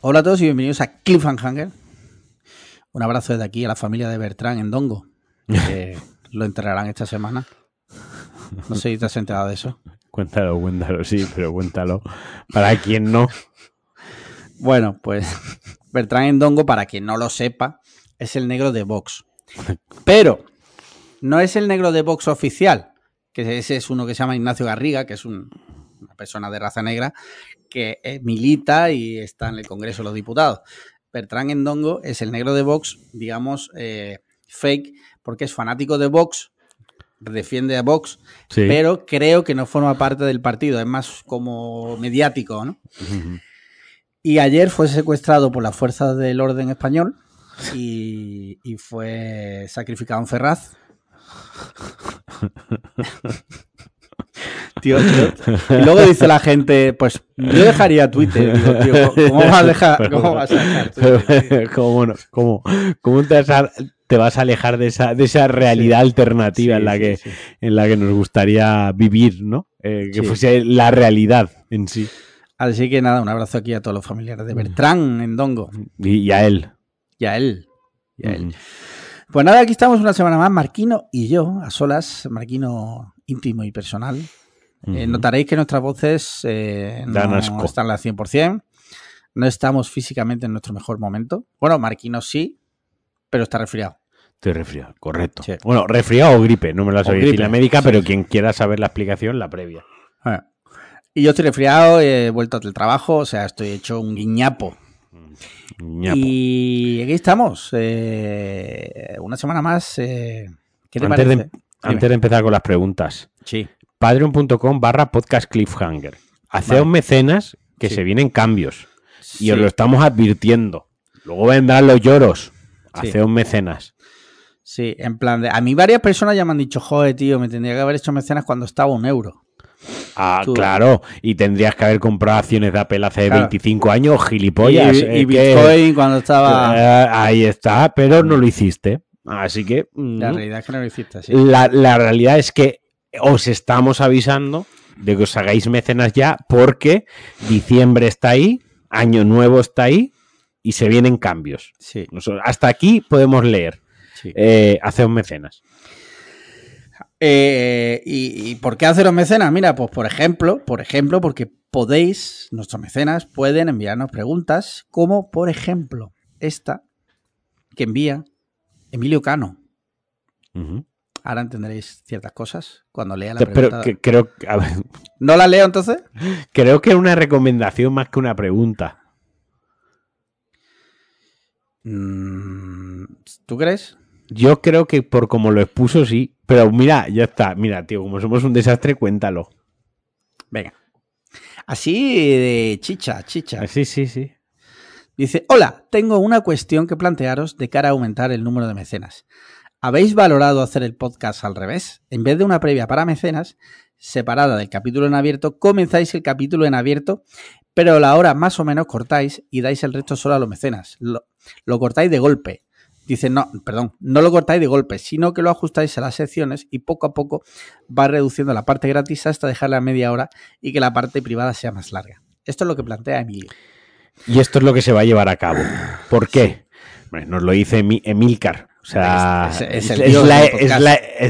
Hola a todos y bienvenidos a Cliffhanger. Un abrazo desde aquí a la familia de Bertrán en Dongo, que lo enterrarán esta semana. No sé si te has enterado de eso. Cuéntalo, cuéntalo, sí, pero cuéntalo. Para quien no. Bueno, pues Bertrán en Dongo, para quien no lo sepa, es el negro de Vox. Pero no es el negro de Vox oficial, que ese es uno que se llama Ignacio Garriga, que es un- una persona de raza negra que milita y está en el Congreso de los Diputados. Bertrán Endongo es el negro de Vox, digamos, eh, fake, porque es fanático de Vox, defiende a Vox, Sí. pero creo que no forma parte del partido, es más como mediático, ¿no? Y ayer fue secuestrado por las fuerzas del orden español y, y fue sacrificado en Ferraz. Tío, tío. Y luego dice la gente, pues yo dejaría Twitter. Digo, tío, ¿cómo vas a dejar, cómo vas a dejar Twitter? tío? ¿Cómo, no? ¿Cómo, cómo te, vas a, te vas a alejar de esa, de esa realidad alternativa en, la que, sí, en la que nos gustaría vivir, ¿no? Eh, que fuese la realidad en sí. Así que nada, un abrazo aquí a todos los familiares de Bertrán en Dongo Y, y a él. y a él. Y a él. Pues nada, aquí estamos una semana más, Marquino y yo, a solas, Marquino íntimo y personal. Eh, notaréis que nuestras voces eh, Dan no asco. están al 100%. No estamos físicamente en nuestro mejor momento. Bueno, Marquino sí, pero está resfriado. Estoy resfriado, correcto. Sí. Bueno, resfriado o gripe, no me la O sabía decir la médica, sí, pero sí. quien quiera saber la explicación, la previa. Eh. Y yo estoy resfriado, he vuelto del trabajo, o sea, estoy hecho un guiñapo. Ñapo. Y aquí estamos, eh, una semana más. eh, ¿Qué te Antes de- parece? Antes de empezar con las preguntas, Sí, patreon.com barra podcast cliffhanger. Haceos Vale. mecenas que Sí. se vienen cambios. Y Sí. os lo estamos advirtiendo. Luego vendrán los lloros. Sí. Haceos mecenas. Sí, en plan de. A mí varias personas ya me han dicho, joder, tío, me tendría que haber hecho mecenas cuando estaba un euro. Ah, Tú- claro. Y tendrías que haber comprado acciones de Apple hace Claro. 25 años, gilipollas. y, eh, que- Bitcoin cuando estaba. Eh, ahí está, pero no lo hiciste. Así que. La mm, realidad es que no lo hiciste así. La, la realidad es que os estamos avisando de que os hagáis mecenas ya porque diciembre está ahí, año nuevo está ahí y se vienen cambios. Sí, Nosotros- hasta aquí podemos leer. sí. Eh, haceos mecenas. Eh, ¿y, y por qué haceros mecenas? Mira, pues por ejemplo, por ejemplo, porque podéis, nuestros mecenas pueden enviarnos preguntas, como por ejemplo esta que envía Emilio Cano. Ahora entenderéis ciertas cosas cuando lea la Pero pregunta. que- creo, a ver, ¿No la leo entonces? creo que es una recomendación más que una pregunta. Mm, ¿Tú crees? Yo creo que por como lo expuso, sí. Pero mira, ya está. Mira, tío, como somos un desastre, cuéntalo. Venga. Así de chicha, chicha. Ah, Sí, sí, sí. Dice, hola, tengo una cuestión que plantearos de cara a aumentar el número de mecenas. ¿Habéis valorado hacer el podcast al revés? En vez de una previa para mecenas, separada del capítulo en abierto, comenzáis el capítulo en abierto, pero la hora más o menos cortáis y dais el resto solo a los mecenas. Lo, lo cortáis de golpe. Dice, no, perdón, no lo cortáis de golpe, sino que lo ajustáis a las secciones y poco a poco va reduciendo la parte gratis hasta dejarla a media hora y que la parte privada sea más larga. Esto es lo que plantea Emilio. Y esto es lo que se va a llevar a cabo. ¿Por qué? Bueno, nos lo dice Emi- Emilcar. O sea, Es- es- es, es el es dios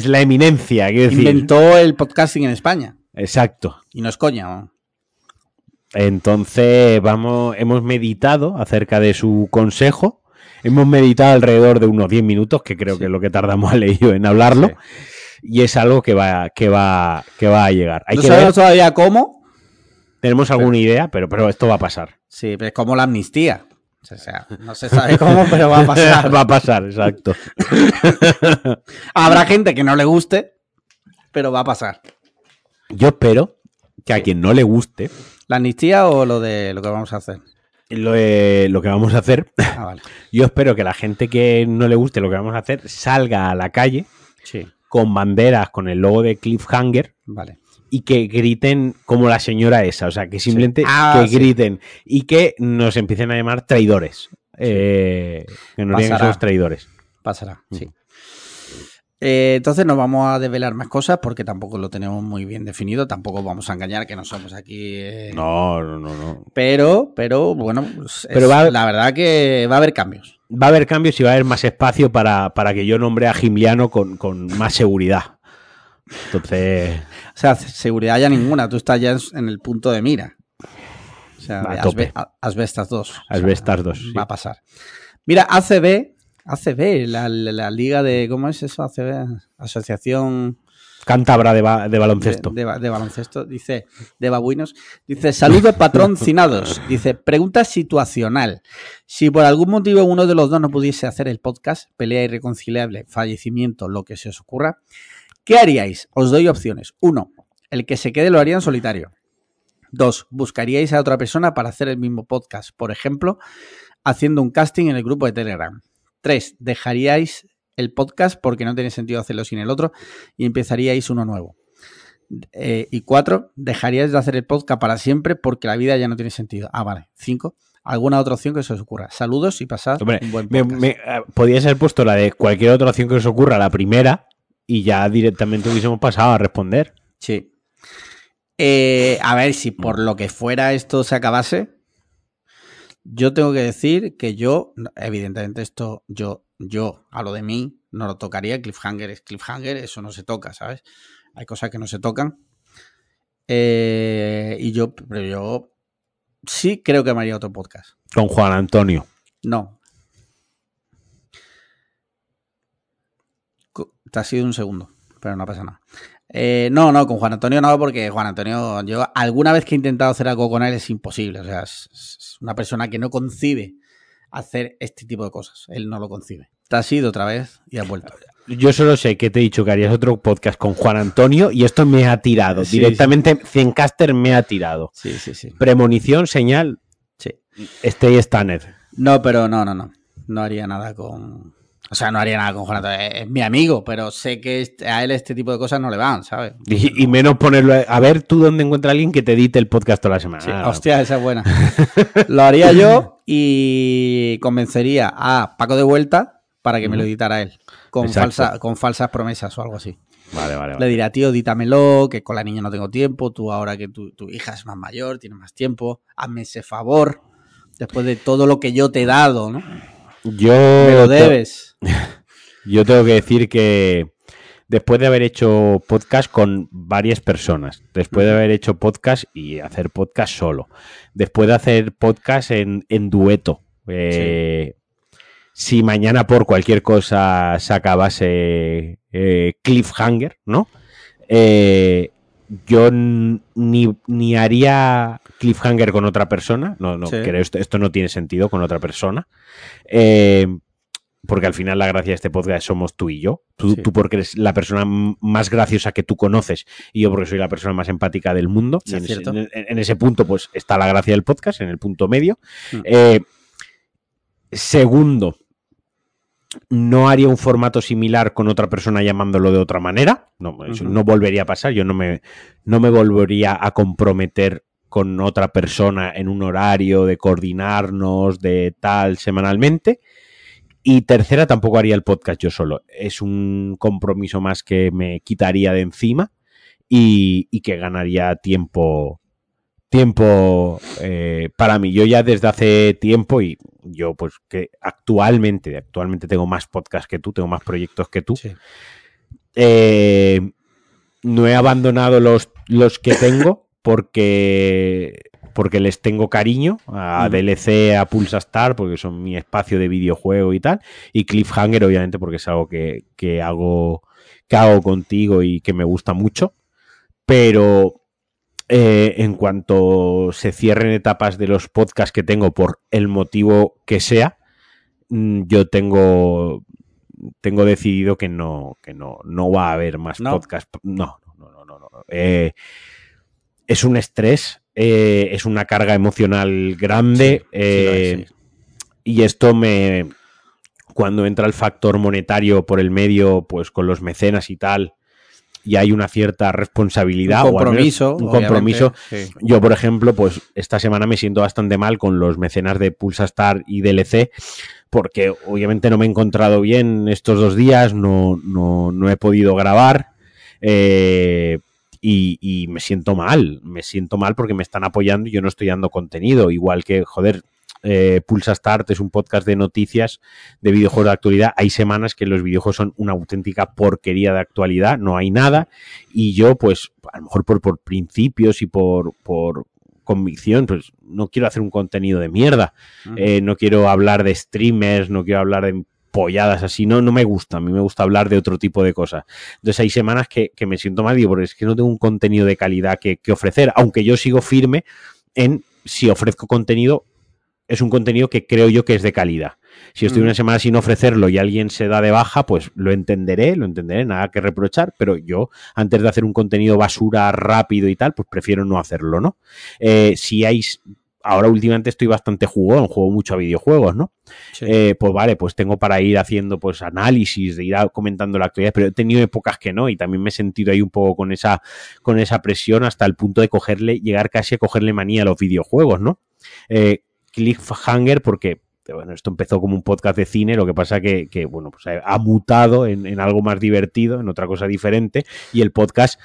la, eminencia, quiero decir. Inventó el podcasting en España. Exacto. Y no es coña. ¿no? Entonces, vamos, hemos meditado acerca de su consejo. Hemos meditado alrededor de unos 10 minutos, que creo Sí. que es lo que tardamos a leído en hablarlo. Sí. Y es algo que va, que va, que va a llegar. Hay no que sabemos ver, todavía cómo. tenemos alguna idea, pero, pero esto va a pasar. Sí, pero es como la amnistía. O sea, no se sabe cómo, pero va a pasar. va a pasar, exacto. Habrá gente que no le guste, pero va a pasar. Yo espero que a quien no le guste, ¿La amnistía o lo de lo que vamos a hacer? lo, eh, lo que vamos a hacer, Ah, vale. yo espero que la gente que no le guste lo que vamos a hacer salga a la calle Sí, con banderas con el logo de Cliffhanger vale. Y que griten como la señora esa, o sea, que simplemente Ah, que sí. griten y que nos empiecen a llamar traidores. Eh, que nos digan que somos traidores. Pasará, sí. Eh, entonces no vamos a desvelar más cosas porque tampoco lo tenemos muy bien definido. Tampoco vamos a engañar que no somos aquí. eh, No, no, no, no. Pero, pero bueno, pues, Pero es- va- la verdad que va a haber cambios. Va a haber cambios y va a haber más espacio para, para que yo nombre a Gimliano con, con más seguridad. Entonces, O sea, seguridad ya ninguna. Tú estás ya en el punto de mira. O sea, A tope. Asbe- a- Asbestas 2. O sea, Asbestas 2, sí. Va a pasar. Mira, ACB, ACB, la, la- la liga de. ¿Cómo es eso? ACB, Asociación cántabra de, ba- de de, baloncesto. de ba- de baloncesto, dice, de babuinos. Dice, saludos patroncinados. Dice, pregunta situacional. Si por algún motivo uno de los dos no pudiese hacer el podcast, pelea irreconciliable, fallecimiento, lo que se os ocurra, ¿qué haríais? Os doy opciones. Uno, el que se quede lo haría en solitario. Dos, buscaríais a otra persona para hacer el mismo podcast. Por ejemplo, haciendo un casting en el grupo de Telegram. Tres, dejaríais el podcast porque no tiene sentido hacerlo sin el otro y empezaríais uno nuevo. Eh, y cuatro, dejaríais de hacer el podcast para siempre porque la vida ya no tiene sentido. Ah, vale. Cinco, alguna otra opción que se os ocurra. Saludos y pasad Hombre, un buen me, podcast. me, eh, podíais haber puesto la de cualquier otra opción que os ocurra, la primera, y ya directamente hubiésemos pasado a responder. Sí. Eh, a ver, si por lo que fuera esto se acabase, yo tengo que decir que yo, evidentemente esto, yo, yo, a lo de mí, no lo tocaría. Cliffhanger es cliffhanger, eso no se toca, ¿sabes? Hay cosas que no se tocan. Eh, y yo, pero yo sí creo que me haría otro podcast. Con Juan Antonio. No. Te ha sido un segundo, pero no pasa nada. Eh, no, no, con Juan Antonio no, porque Juan Antonio, yo alguna vez que he intentado hacer algo con él es imposible. O sea, es, es una persona que no concibe hacer este tipo de cosas. Él no lo concibe. Te has ido otra vez y has vuelto. Yo solo sé que te he dicho que harías otro podcast con Juan Antonio y esto me ha tirado. Sí, Directamente, Zencaster me ha tirado. Sí, sí, sí. Premonición, señal, sí. Stay Stanner. No, pero no, no, no. No haría nada con. O sea, no haría nada con Antonio. Es, es mi amigo, pero sé que este- a él este tipo de cosas no le van, ¿sabes? Y, y menos ponerlo. A a ver tú dónde encuentra alguien que te edite el podcast toda la semana. Sí, Ah, hostia, esa es buena. Lo haría yo y convencería a Paco de vuelta para que me lo editara él. Con, Exacto. falsa, con falsas promesas o algo así. Vale, vale, Le diría, tío, dítamelo, que con la niña no tengo tiempo, tú ahora que tu, tu hija es más mayor, tienes más tiempo, hazme ese favor, después de todo lo que yo te he dado, ¿no? Yo, Me lo debes. Yo tengo que decir que después de haber hecho podcast con varias personas, después de haber hecho podcast y hacer podcast solo, después de hacer podcast en, en dueto, eh, si mañana por cualquier cosa se acabase eh, Cliffhanger, ¿no? Eh, yo ni, ni haría Cliffhanger con otra persona, no, no Sí. creo, esto, esto no tiene sentido con otra persona. Eh, porque al final la gracia de este podcast somos tú y yo. Tú, Sí. tú porque eres la persona más graciosa que tú conoces y yo porque soy la persona más empática del mundo. Sí, Y en, es ese, en- en ese punto pues está la gracia del podcast, en el punto medio. Mm. Eh, segundo, no haría un formato similar con otra persona llamándolo de otra manera. No, eso no volvería a pasar. Yo no me, no me volvería a comprometer con otra persona en un horario de coordinarnos, de tal, semanalmente. Y tercera, tampoco haría el podcast yo solo. Es un compromiso más que me quitaría de encima y, y que ganaría tiempo tiempo eh, para mí. Yo ya desde hace tiempo y yo pues que actualmente, actualmente tengo más podcasts que tú, tengo más proyectos que tú. Sí. Eh, no he abandonado los, los que tengo porque porque les tengo cariño a. DLC, a Pulsastar, porque son mi espacio de videojuego y tal, y Cliffhanger, obviamente, porque es algo que, que hago que hago contigo y que me gusta mucho. Pero eh, en cuanto se cierren etapas de los podcasts que tengo por el motivo que sea, mm, yo tengo tengo decidido que no que no, no va a haber más ¿No? podcasts. No, no, no, no, no. no. Eh, es un estrés, eh, es una carga emocional grande. Sí, eh, sí. y esto me. Cuando entra el factor monetario por el medio, pues con los mecenas y tal, y hay una cierta responsabilidad. Un compromiso. un compromiso. Yo, por ejemplo, pues esta semana me siento bastante mal con los mecenas de Pulsastar y DLC, porque obviamente no me he encontrado bien estos dos días, no, no, no he podido grabar. Eh, y, y, me siento mal, me siento mal porque me están apoyando y yo no estoy dando contenido, igual que, joder, eh, Pulsa Start es un podcast de noticias de videojuegos de actualidad. Hay semanas que los videojuegos son una auténtica porquería de actualidad, no hay nada. Y yo, pues, a lo mejor por, por principios y por, por convicción, pues no quiero hacer un contenido de mierda. Eh, no quiero hablar de streamers, no quiero hablar de polladas así, no, no me gusta, a mí me gusta hablar de otro tipo de cosas. Entonces hay semanas que, me siento mal, digo, porque es que no tengo un contenido de calidad que, que ofrecer, aunque yo sigo firme en si ofrezco contenido es un contenido que creo yo que es de calidad. Si estoy una semana sin ofrecerlo y alguien se da de baja, pues lo entenderé, lo entenderé, nada que reprochar, pero yo, antes de hacer un contenido basura rápido y tal, pues prefiero no hacerlo, ¿no? Eh, si hay ahora últimamente estoy bastante jugón, juego mucho a videojuegos, ¿no? Eh, pues vale, pues tengo para ir haciendo pues análisis, de ir comentando la actualidad, pero he tenido épocas que no y también me he sentido ahí un poco con esa, con esa presión hasta el punto de cogerle, llegar casi a cogerle manía a los videojuegos, ¿no? Eh, cliffhanger porque bueno, esto empezó como un podcast de cine, lo que pasa que, que bueno, pues ha mutado en, algo más divertido, en otra cosa diferente, y el podcast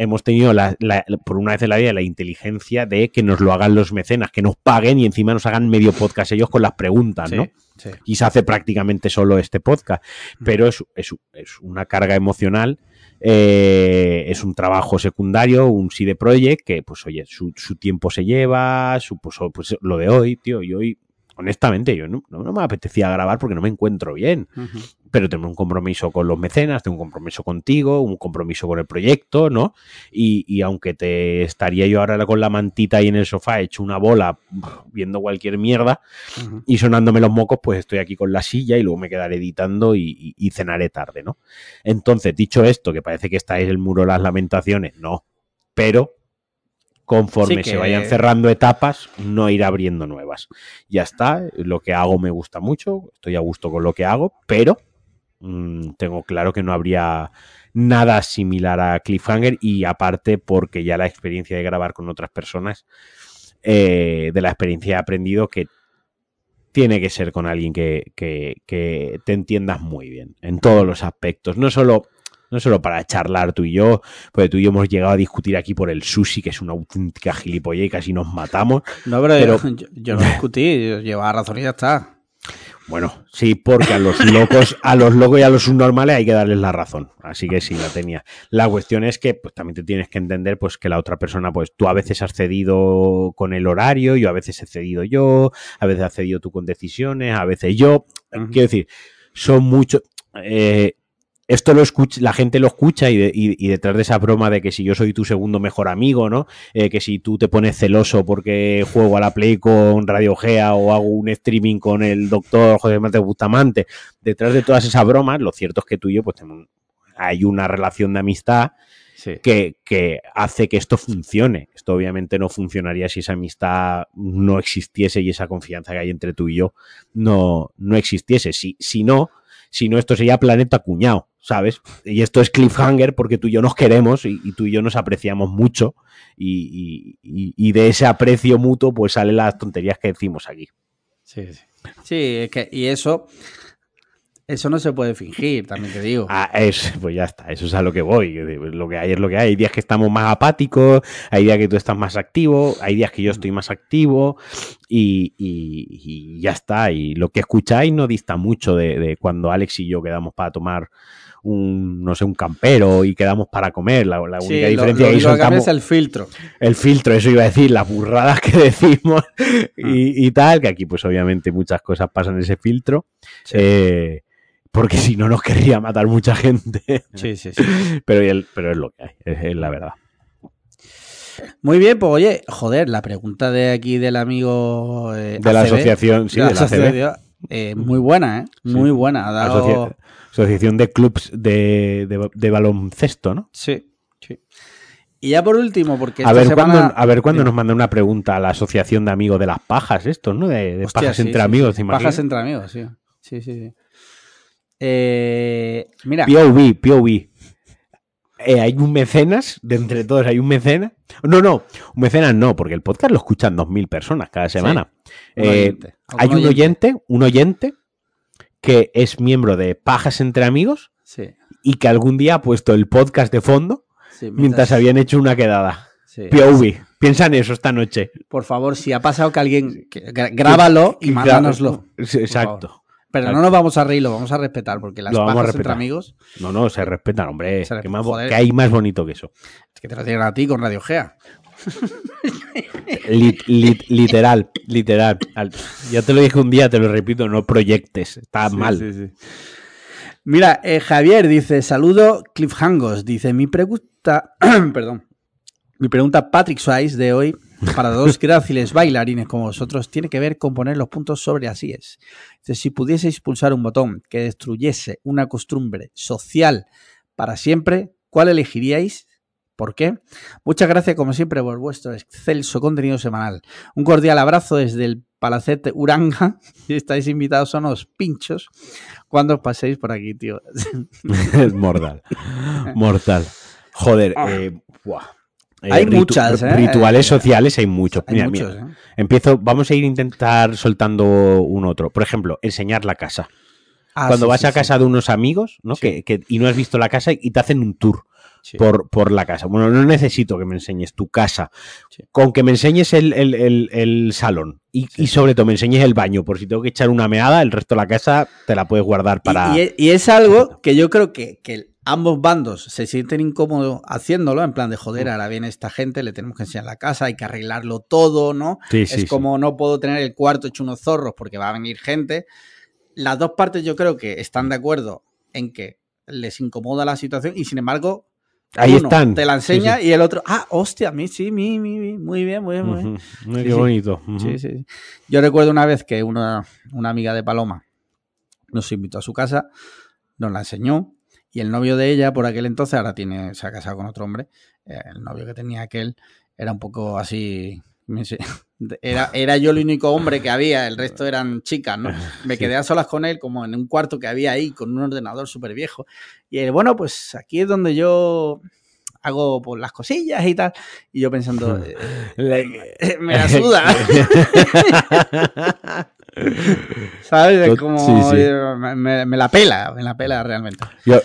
hemos tenido la, por una vez en la vida la inteligencia de que nos lo hagan los mecenas, que nos paguen y encima nos hagan medio podcast ellos con las preguntas, ¿no? Y se hace prácticamente solo este podcast, pero es, es, es una carga emocional eh, es un trabajo secundario, un side project que, pues, oye, su, tiempo se lleva, su, pues, pues, lo de hoy, tío, y hoy, honestamente, yo no, no, me apetecía grabar porque no me encuentro bien pero tengo un compromiso con los mecenas, tengo un compromiso contigo, un compromiso con el proyecto, ¿no? Y, aunque te estaría yo ahora con la mantita ahí en el sofá, hecho una bola, viendo cualquier mierda y sonándome los mocos, pues estoy aquí con la silla y luego me quedaré editando y, cenaré tarde, ¿no? Entonces, dicho esto, que parece que está el muro de las lamentaciones, no, pero conforme se vayan cerrando etapas, no ir abriendo nuevas. Ya está, lo que hago me gusta mucho, estoy a gusto con lo que hago, pero Mm, tengo claro que no habría nada similar a Cliffhanger y aparte porque ya la experiencia de grabar con otras personas, eh, de la experiencia he aprendido que tiene que ser con alguien que, te entiendas muy bien en todos los aspectos, no solo no solo para charlar tú y yo, porque tú y yo hemos llegado a discutir aquí por el sushi, que es una auténtica gilipollez y casi nos matamos. No, pero, yo, no discutí, yo llevaba razón y ya está. Bueno, sí, porque a los locos, a los locos y a los subnormales hay que darles la razón. Así que sí, la tenía. La cuestión es que pues, también te tienes que entender pues que la otra persona, pues tú a veces has cedido con el horario, yo a veces he cedido yo, a veces has cedido tú con decisiones, a veces yo. Quiero decir, son muchos. Eh, esto lo escucha, la gente lo escucha y, detrás de esa broma de que si yo soy tu segundo mejor amigo, ¿no? Eh, que si tú te pones celoso porque juego a la Play con Radio Gea o hago un streaming con el doctor José Mate Bustamante, detrás de todas esas bromas, lo cierto es que tú y yo, pues hay una relación de amistad que, que, hace que esto funcione. Esto obviamente no funcionaría si esa amistad no existiese y esa confianza que hay entre tú y yo no, no existiese. Si, si no, si no, esto sería planeta cuñado. ¿Sabes? Y esto es cliffhanger porque tú y yo nos queremos y, tú y yo nos apreciamos mucho y, de ese aprecio mutuo pues salen las tonterías que decimos aquí. Sí, sí. Sí, es que, y eso, eso no se puede fingir, también te digo. Ah, es, pues ya está, eso es a lo que voy. Lo que hay es lo que hay. Hay días que estamos más apáticos, hay días que tú estás más activo, hay días que yo estoy más activo y, y, ya está. Y lo que escucháis no dista mucho de, de cuando Alex y yo quedamos para tomar un, no sé, un campero y quedamos para comer. La, única diferencia que es el filtro. El filtro, eso iba a decir, las burradas que decimos ah. y, tal, que aquí pues obviamente muchas cosas pasan en ese filtro. Eh, porque si no nos querría matar mucha gente. Sí, sí, sí. Pero, pero es lo que hay, es, la verdad. Muy bien, pues oye, joder, la pregunta de aquí del amigo eh, de la asociación, sí, de, la, eh, muy buena, ¿eh? Muy buena. Ha dado... Asociación de Clubs de, Baloncesto, ¿no? Sí, sí. Y ya por último, porque. A ver, cuándo, a ver cuándo nos manda una pregunta a la Asociación de Amigos de las Pajas, esto, ¿no? De, pajas entre amigos, Pajas entre amigos, sí. Sí, sí, sí. Eh, mira. POV, POV. eh, hay un mecenas, de entre todos hay un mecenas. No, no, un mecenas no, porque el podcast lo escuchan 2.000 personas cada semana. Un Eh, oyente. hay un oyente, un oyente, que es miembro de Pajas entre Amigos Sí, y que algún día ha puesto el podcast de fondo sí, mientras habían hecho una quedada. sí. POV, piensa en eso esta noche. Por favor, si ha pasado que alguien. grábalo y mándanoslo. Exacto. Pero no nos vamos a reír, lo vamos a respetar, porque las pajas entre amigos. No, no, se respetan, hombre. Se ¿Qué, respeta, más bo- joder. qué hay más bonito que eso? Es que te lo tienen a ti con Radio Gea. Lit- lit- literal, literal. Al- ya te lo dije un día, te lo repito, no proyectes. Está mal. Mira, eh, Javier dice, saludo Cliffhangos. Dice, mi pregunta, perdón, mi pregunta Patrick Swayze de hoy para dos gráciles bailarines como vosotros tiene que ver con poner los puntos sobre así es. Dice, si pudieseis pulsar un botón que destruyese una costumbre social para siempre, ¿cuál elegiríais? ¿Por qué? Muchas gracias como siempre por vuestro excelso contenido semanal. Un cordial abrazo desde el Palacete Uranga. Si estáis invitados son los pinchos cuando os paséis por aquí, tío. es mortal. Mortal. Joder, Ah. eh, buah. Eh, Hay muchas, ¿eh? Rituales sociales hay muchos. Hay Mira, muchos, mira, ¿eh? Empiezo, vamos a ir a intentar soltando un otro. Por ejemplo, enseñar la casa. Ah, Cuando sí, vas sí, a sí. casa de unos amigos, ¿no? Que, que- y no has visto la casa y te hacen un tour Sí. por, por la casa. Bueno, no necesito que me enseñes tu casa. Sí. Con que me enseñes el, el- el- el salón. Y, Sí. y sobre todo me enseñes el baño. Por si tengo que echar una meada, el resto de la casa te la puedes guardar para. Y, y es algo que yo creo que, que ambos bandos se sienten incómodos haciéndolo, en plan de joder, Mm. ahora viene esta gente, le tenemos que enseñar la casa, hay que arreglarlo todo, ¿no? Sí, es sí. como no puedo tener el cuarto hecho unos zorros porque va a venir gente. Las dos partes yo creo que están de acuerdo en que les incomoda la situación y sin embargo Ahí uno están. te la enseña sí. y el otro, ah, hostia, a mí sí, mi, mi, mi, muy bien, muy bien, muy bien. Ujú. Ay, Sí, qué bonito. Ujú. Sí, sí, sí. Yo recuerdo una vez que una, una amiga de Paloma nos invitó a su casa, nos la enseñó y el novio de ella, por aquel entonces, ahora tiene, se ha casado con otro hombre, eh, el novio que tenía aquel era un poco así... Era, era yo el único hombre que había, el resto eran chicas, ¿no? Me quedé a solas con él, como en un cuarto que había ahí, con un ordenador súper viejo. Y él, bueno, pues aquí es donde yo hago pues, las cosillas y tal. Y yo pensando, eh, me la suda. ¿Sabes? Es como sí, sí. me, me- me la pela, me la pela realmente. Yo,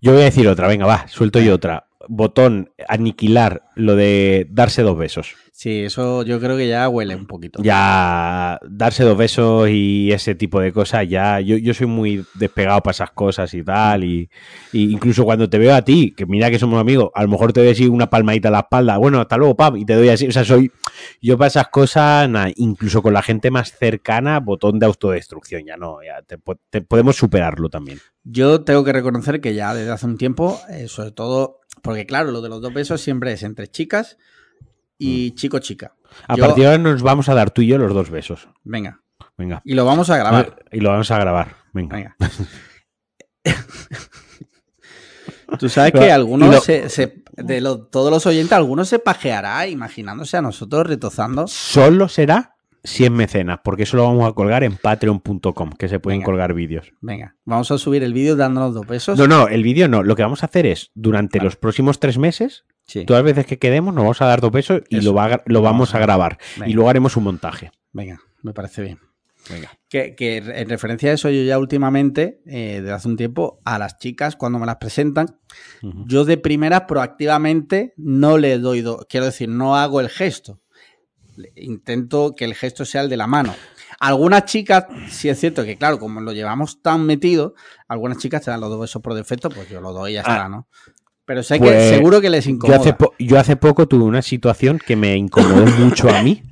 yo voy a decir otra, venga, va, suelto yo otra. Botón, aniquilar lo de darse dos besos. Sí, eso yo creo que ya huele un poquito. Ya darse dos besos y ese tipo de cosas, ya yo, yo soy muy despegado para esas cosas y tal. Y, y incluso cuando te veo a ti, que mira que somos amigos, a lo mejor te doy así una palmadita a la espalda, bueno, hasta luego, pam, y te doy así. O sea, soy yo para esas cosas, incluso con la gente más cercana, botón de autodestrucción, ya no, ya te- podemos superarlo también. Yo tengo que reconocer que ya desde hace un tiempo, eh, sobre todo, porque claro, lo de los dos besos siempre es entre chicas y chico-chica. A Yo- partir de ahora nos vamos a dar tú y yo los dos besos. Venga, Venga. y lo vamos a grabar. Y lo vamos a grabar. Venga. Venga. Tú sabes que lo- algunos, se, se- de lo- todos los oyentes, algunos se pajeará imaginándose a nosotros retozando. Solo será si es mecenas, porque eso lo vamos a colgar en patreon.com, que se pueden Venga. colgar vídeos. Venga, vamos a subir el vídeo dándonos dos besos. No, no, el vídeo no. Lo que vamos a hacer es, durante Vale. los próximos tres meses, Sí. todas las veces que quedemos, nos vamos a dar dos besos y Eso. lo, va lo vamos a grabar. Venga. Y luego haremos un montaje. Venga, me parece bien. Venga. Que, que en referencia a eso, yo ya últimamente, eh, desde hace un tiempo, a las chicas, cuando me las presentan, yo de primeras proactivamente no le doy, do- quiero decir, no hago el gesto. Intento que el gesto sea el de la mano. Algunas chicas, sí es cierto que, claro, como lo llevamos tan metido, algunas chicas te dan los dos besos por defecto, pues yo lo doy y ya Ah. está, ¿no? Pero sé Pues, que seguro que les Yo incomoda. hace, yo hace poco tuve una situación que me incomodó mucho a mí.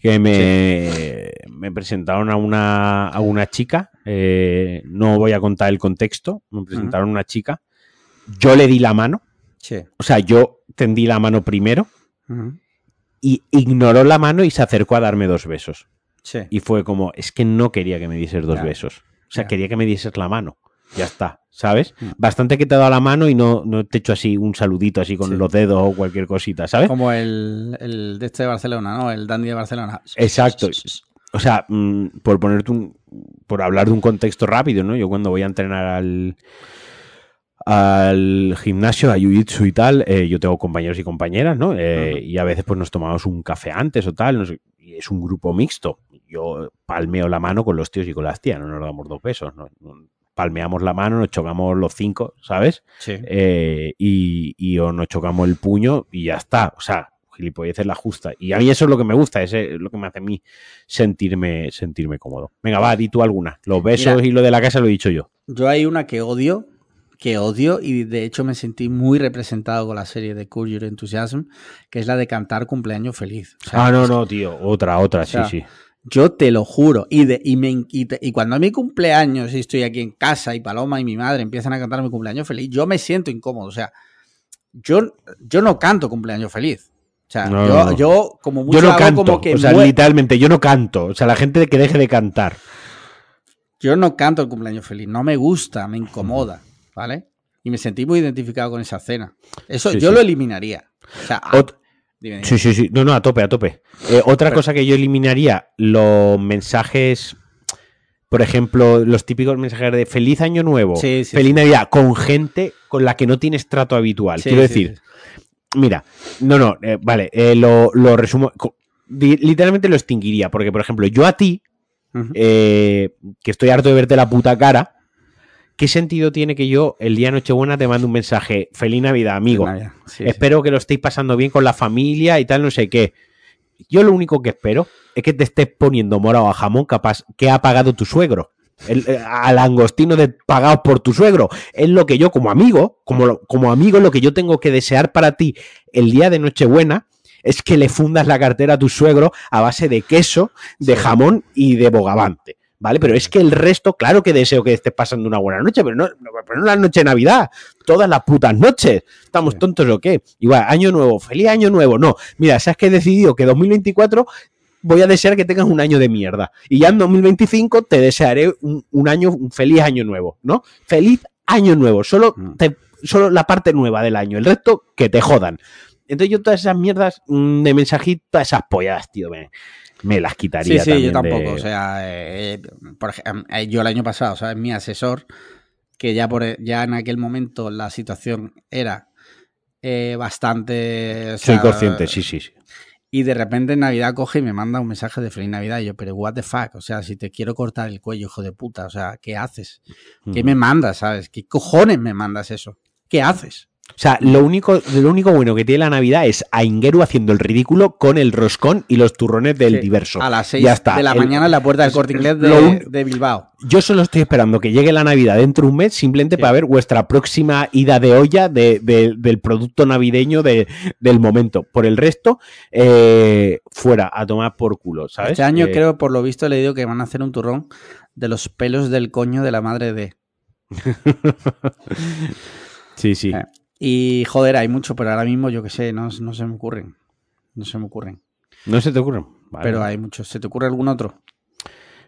Que me, me presentaron a una, a una chica. eh, no voy a contar el contexto. Me presentaron a una chica. Yo le di la mano. Sí. O sea, yo tendí la mano primero. Ujú. Y ignoró la mano y se acercó a darme dos besos. Sí. Y fue como, es que no quería que me dieses dos besos. O sea, quería que me dieses la mano. Ya está, ¿sabes? Mm. Bastante que te he dado la mano y no, no te he hecho así un saludito así con Sí. los dedos o cualquier cosita, ¿sabes? Como el, el de este de Barcelona, ¿no? El dandy de Barcelona. Exacto. O sea, mm, por ponerte un. Por hablar de un contexto rápido, ¿no? Yo cuando voy a entrenar al. al gimnasio, a Jiu-Jitsu y tal, eh, yo tengo compañeros y compañeras, ¿no? Eh, y a veces pues nos tomamos un café antes o tal, no sé, y es un grupo mixto. Yo palmeo la mano con los tíos y con las tías, no nos damos dos besos, ¿no? Palmeamos la mano, nos chocamos los cinco, ¿sabes? Sí. Eh, y, y o nos chocamos el puño y ya está. O sea, gilipolleces la justa. Y a mí eso es lo que me gusta, es lo que me hace a mí sentirme, sentirme cómodo. Venga, va, di tú alguna. Los besos Mira. y lo de la casa lo he dicho yo. Yo hay una que odio, que odio, y de hecho me sentí muy representado con la serie de Curb Your Enthusiasm, que es la de cantar cumpleaños feliz. O sea, ah, no, no, tío. Otra, otra, sea, sí, sí. Yo te lo juro. Y, de, y, me, y, te- y cuando a mi cumpleaños y estoy aquí en casa y Paloma y mi madre empiezan a cantar mi cumpleaños feliz, yo me siento incómodo. O sea, yo, yo no canto cumpleaños feliz. O sea, No, yo, no, yo como mucho Yo no hago canto, como que o sea, literalmente, yo no canto. O sea, la gente que deje de cantar. yo no canto el cumpleaños feliz. No me gusta, me incomoda. ¿Vale? Y me sentí muy identificado con esa cena. Eso Sí, yo sí. lo eliminaría. O sea, Ot- dime, dime. Sí, sí, sí. No, no, a tope, a tope. Eh, otra Pero- cosa que yo eliminaría, los mensajes, por ejemplo, los típicos mensajes de feliz año nuevo, Sí, sí, feliz sí. Navidad, con gente con la que no tienes trato habitual. Quiero decir, mira, no, no, eh, vale, eh, lo, lo resumo, literalmente lo extinguiría, porque, por ejemplo, yo a ti, eh, que estoy harto de verte la puta cara, ¿qué sentido tiene que yo el día de Nochebuena te mande un mensaje, feliz Navidad, amigo? Navidad, sí, sí. espero que lo estéis pasando bien con la familia y tal, no sé qué. Yo lo único que espero es que te estés poniendo morado a jamón capaz que ha pagado tu suegro. El, eh, al angostino de pagados por tu suegro. Es lo que yo, como amigo, como, lo- como amigo, lo que yo tengo que desear para ti el día de Nochebuena es que le fundas la cartera a tu suegro a base de queso, de jamón y de bogavante. ¿Vale? Pero es que el resto, claro que deseo que estés pasando una buena noche, pero no, pero no la noche de Navidad, todas las putas noches. ¿Estamos tontos o qué? Igual, año nuevo, feliz año nuevo. No, mira, sabes que he decidido que 2024 voy a desear que tengas un año de mierda. Y ya en 2025 te desearé un, un año, un feliz año nuevo, ¿no? Feliz año nuevo. Solo, Mm. te- solo la parte nueva del año. El resto, que te jodan. Entonces yo todas esas mierdas mm, de mensajitos, esas polladas, tío, me, me las Sí, quitaría. sí, yo también de- tampoco. O sea, eh, eh, por ejemplo, eh, yo el año pasado, ¿sabes? Mi asesor, que ya, por, ya en aquel momento la situación era eh, bastante... o Soy consciente, sí, sí, sí. Y de repente en Navidad coge y me manda un mensaje de Feliz Navidad. Y yo, pero what the fuck, o sea, si te quiero cortar el cuello, hijo de puta, o sea, ¿qué haces? ¿Qué me mandas, sabes? ¿Qué cojones me mandas eso? ¿Qué haces? O sea, lo único, lo único bueno que tiene la Navidad es a Ingeru haciendo el ridículo con el roscón y los turrones del Sí, diverso. A las 6 Ya está. de la El- mañana en la puerta del corte inglés de, un- de Bilbao. Yo solo estoy esperando que llegue la Navidad dentro de un mes simplemente Sí. para ver vuestra próxima ida de olla de- de- del producto navideño de- del momento. Por el resto, eh, fuera a tomar por culo, ¿sabes? Este año Eh, creo, por lo visto, he leído que van a hacer un turrón de los pelos del coño de la madre de. Sí, sí. Eh, Y joder, hay mucho, pero ahora mismo yo que sé, no, no se me ocurren. No se me ocurren. ¿No se te ocurre? Vale. Pero hay muchos. ¿Se te ocurre algún otro?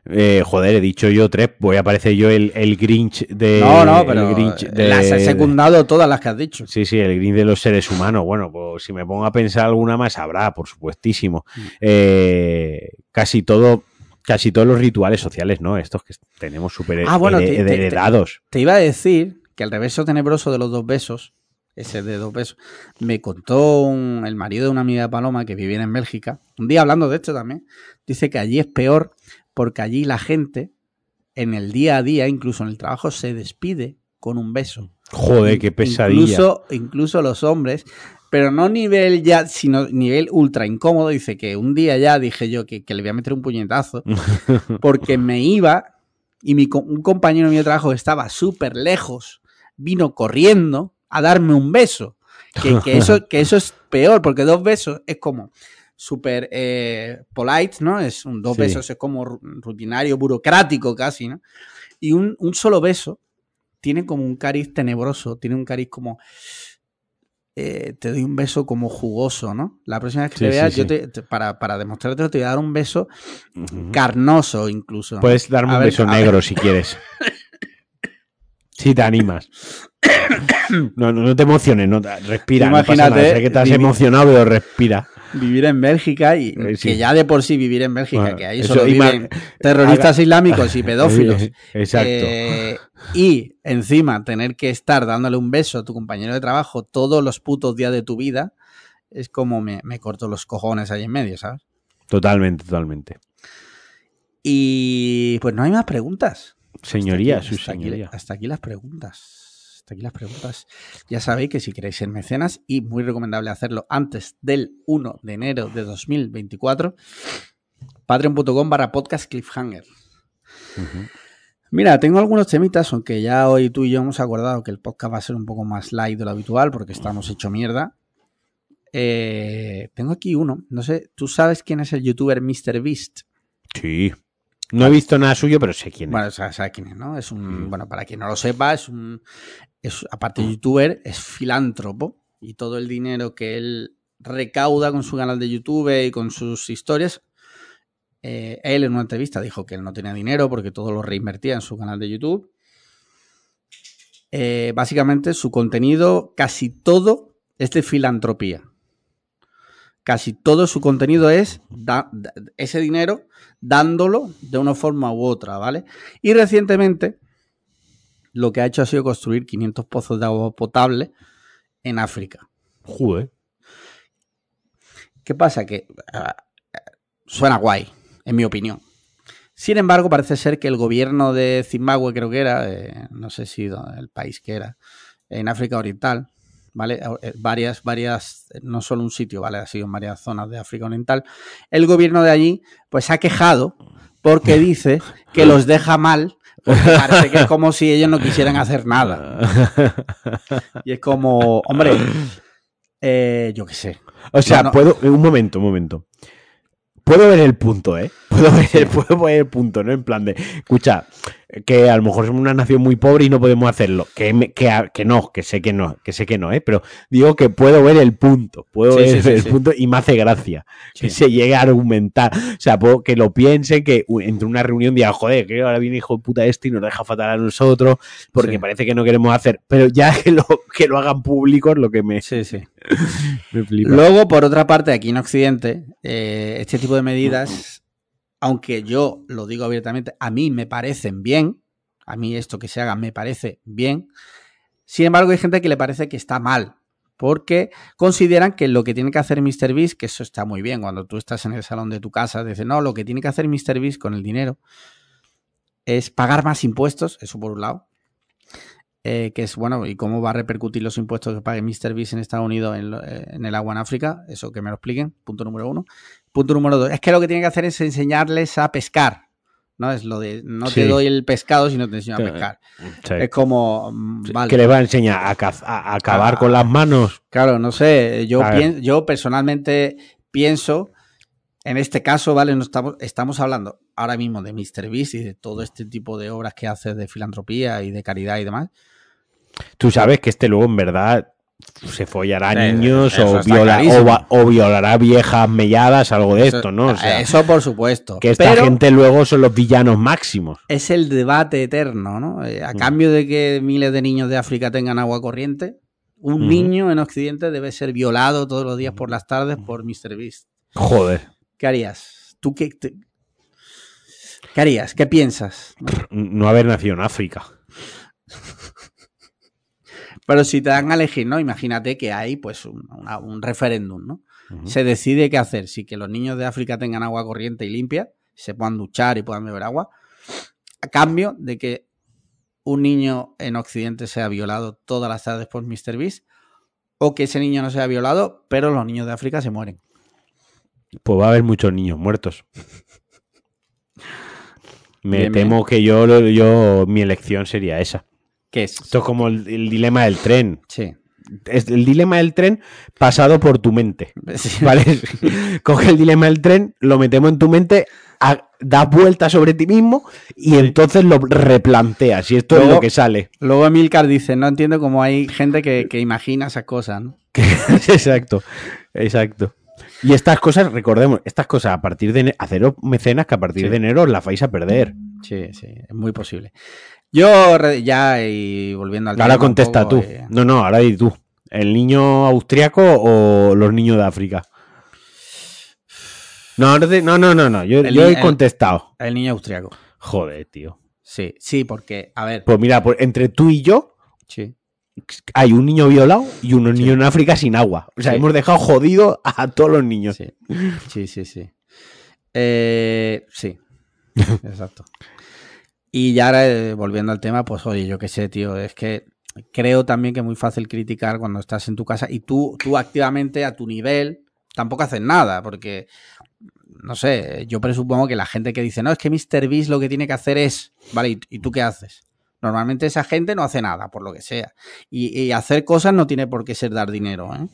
Eh, joder, he dicho yo tres. Voy a aparecer yo el, el Grinch de. no, no, el pero Grinch de- las he secundado todas las que has dicho. Sí, sí, el Grinch de los seres humanos. Bueno, pues si me pongo a pensar alguna más, habrá, por supuestísimo. Mm. Eh, casi todo. Casi todos los rituales sociales, ¿no? Estos que tenemos súper Ah, bueno, here- te- te- heredados. Te iba a decir que el reverso tenebroso de los dos besos, ese de dos besos, me contó un- el marido de una amiga de Paloma que vivía en Bélgica, un día hablando de esto también, dice que allí es peor porque allí la gente, en el día a día, incluso en el trabajo, se despide con un beso. Joder, qué pesadilla. Incluso, incluso los hombres, pero no nivel ya, sino nivel ultra incómodo. Dice que un día ya dije yo que, que le voy a meter un puñetazo porque me iba y mi, un compañero mío de trabajo estaba súper lejos vino corriendo a darme un beso. Que, que eso, que eso es peor, porque dos besos es como súper eh, polite, ¿no? Es un, dos Sí. besos es como ru- rutinario, burocrático casi, ¿no? Y un, un solo beso tiene como un cariz tenebroso, tiene un cariz como... eh, te doy un beso como jugoso, ¿no? La próxima vez que Sí, te veas, sí. yo te, te- para, para demostrarte te voy a dar un beso carnoso incluso. Puedes darme A un ver, beso ver. negro si quieres. Si te animas. No, no, no te emociones, no, respira. no Imagínate, nada. Sé que te has vivi- emocionado, pero respira. vivir en Bélgica y Eh, sí. que ya de por sí vivir en Bélgica, Bueno, que ahí solo viven terroristas islámicos y pedófilos. Exacto. Eh, y encima tener que estar dándole un beso a tu compañero de trabajo todos los putos días de tu vida es como me, me corto los cojones ahí en medio, ¿sabes? Totalmente, totalmente. Y pues no hay más preguntas. Señoría, Hasta su aquí- hasta aquí- hasta aquí las preguntas. Hasta aquí las preguntas. Ya sabéis que si queréis ser mecenas, y muy recomendable hacerlo antes del 1 de enero de 2024, patreon.com barra podcast cliffhanger. Mira, tengo algunos temitas, aunque ya hoy tú y yo hemos acordado que el podcast va a ser un poco más light de lo habitual porque estamos hecho mierda. Eh, tengo aquí uno. No sé, ¿tú sabes quién es el youtuber MrBeast? Sí. No he visto nada suyo, pero sé quién es. Bueno, sabes sabe quién es, ¿no? Es un, Mm. bueno, para quien no lo sepa, es un, es, aparte de youtuber, es filántropo y todo el dinero que él recauda con su canal de YouTube y con sus historias, eh, él en una entrevista dijo que él no tenía dinero porque todo lo reinvertía en su canal de YouTube. Eh, básicamente su contenido, casi todo, es de filantropía. Casi todo su contenido es da- ese dinero dándolo de una forma u otra, ¿vale? Y recientemente lo que ha hecho ha sido construir 500 pozos de agua potable en África. Joder. ¿Qué pasa? Que ah, suena guay, en mi opinión. Sin embargo, parece ser que el gobierno de Zimbabue, creo que era, eh, no sé si el país que era, en África Oriental, ¿vale? Eh, Varias, varias, no solo un sitio, ¿vale? Ha sido en varias zonas de África Oriental. El gobierno de allí, pues ha quejado porque dice que los deja mal, porque parece que es como si ellos no quisieran hacer nada. Y es como, hombre, eh, yo qué sé. O sea, puedo. Un momento, un momento. Puedo ver el punto, ¿eh? Puedo ver, puedo ver el punto, ¿no? En plan de, escucha, que a lo mejor somos una nación muy pobre y no podemos hacerlo. Que, me- que, que no, que sé que no, que sé que no, ¿eh? Pero digo que puedo ver el punto, puedo Sí, ver sí, el sí. punto y me hace gracia que se llegue a argumentar. O sea, puedo que lo piensen, que entre una reunión diga, joder, que ahora viene hijo de puta este y nos deja fatal a nosotros porque parece que no queremos hacer. Pero ya que lo, que lo hagan público es lo que me, Sí, sí. me flipa. Luego, por otra parte, aquí en Occidente, eh, este tipo de medidas, aunque yo lo digo abiertamente, a mí me parecen bien, a mí esto que se haga me parece bien, sin embargo hay gente que le parece que está mal, porque consideran que lo que tiene que hacer MrBeast, que eso está muy bien, cuando tú estás en el salón de tu casa, dices, no, lo que tiene que hacer MrBeast con el dinero es pagar más impuestos, eso por un lado, eh, que es bueno, y cómo va a repercutir los impuestos que pague MrBeast en Estados Unidos en, lo- eh, en el agua en África, eso que me lo expliquen, punto número uno. Punto número dos, es que lo que tiene que hacer es enseñarles a pescar, ¿no? Es lo de, no te doy el pescado, sino te enseño a pescar. Sí. Es como, vale. ¿Qué les va a enseñar? ¿A, a- acabar Ah. con las manos? Claro, no sé, yo, yo personalmente pienso, en este caso, ¿vale? No estamos, estamos hablando ahora mismo de MrBeast y de todo este tipo de obras que hace de filantropía y de caridad y demás. Tú sabes que este luego en verdad se follará a Sí, niños o, viola- o, va- o violará viejas melladas, algo de Eso- esto, ¿no? O sea, eso por supuesto. que esta Pero gente luego son los villanos máximos. es el debate eterno, ¿no? Eh, a Mm. cambio de que miles de niños de África tengan agua corriente, un niño en Occidente debe ser violado todos los días por las tardes por MrBeast. Joder. ¿Qué harías? ¿Tú qué, te- ¿Qué harías? ¿Qué piensas? No haber nacido en África. Pero si te dan a elegir, ¿no? Imagínate que hay pues un, una- un referéndum, ¿no? Se decide qué hacer. Si que los niños de África tengan agua corriente y limpia, se puedan duchar y puedan beber agua, a cambio de que un niño en Occidente sea violado todas las tardes por MrBeast, o que ese niño no sea violado, pero los niños de África se mueren. Pues va a haber muchos niños muertos. Me Bien, temo que yo, yo, mi elección sería esa. ¿Qué es? Esto es como el, el dilema del tren. Sí. Es el dilema del tren pasado por tu mente. Sí. ¿Vale? Coge el dilema del tren, lo metemos en tu mente, das vueltas sobre ti mismo y entonces lo replanteas. Y esto es lo que sale. Luego Emilcar dice, no entiendo cómo hay gente que, que imagina esas cosas, ¿no? exacto, exacto. Y estas cosas, recordemos, estas cosas a partir de haceros mecenas que a partir Sí. de enero las vais a perder. Sí, sí, es muy posible. Yo ya, y volviendo al Ahora tema contesta poco, tú. eh, No, no, ahora di tú. ¿El niño austriaco o los niños de África? No, no, no, no, Yo, El yo he contestado. El niño austriaco. Joder, tío. Sí, sí, porque, a ver, Pues mira, pues entre tú y yo sí. hay un niño violado y un niño en África sin agua. O sea, Sí. hemos dejado jodido a todos los niños. Sí, sí, sí. Sí, Eh, sí. exacto. Y ya ahora, eh, volviendo al tema, pues oye, yo qué sé, tío, es que creo también que es muy fácil criticar cuando estás en tu casa y tú, tú activamente a tu nivel tampoco haces nada, porque, no sé, yo presupongo que la gente que dice, no, es que Mr. Beast lo que tiene que hacer es, vale, ¿y, tú qué haces? Normalmente esa gente no hace nada, por lo que sea. Y, y hacer cosas no tiene por qué ser dar dinero, ¿eh?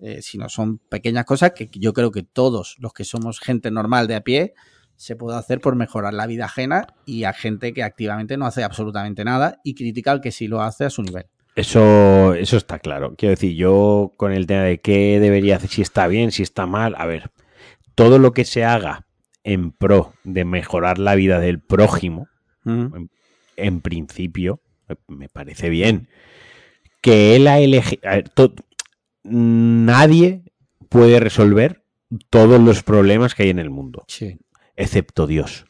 Eh, sino son pequeñas cosas que yo creo que todos los que somos gente normal de a pie se puede hacer por mejorar la vida ajena y a gente que activamente no hace absolutamente nada y critica al que sí lo hace a su nivel. Eso, eso está claro. Quiero decir, yo con el tema de qué debería hacer, si está bien, si está mal, a ver, todo lo que se haga en pro de mejorar la vida del prójimo, Ujú. en principio, me- me parece bien. Que él ha elegido. Nadie puede resolver todos los problemas que hay en el mundo, Sí. Excepto Dios.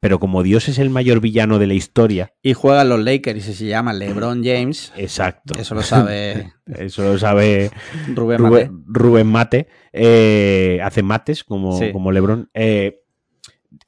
Pero como Dios es el mayor villano de la historia, Y juegan los Lakers y se llama LeBron James. exacto. Eso lo sabe Eso lo sabe Rubén Mate. Rubén, Rubén Mate. eh, hace mates como, Sí. como Lebron. Eh,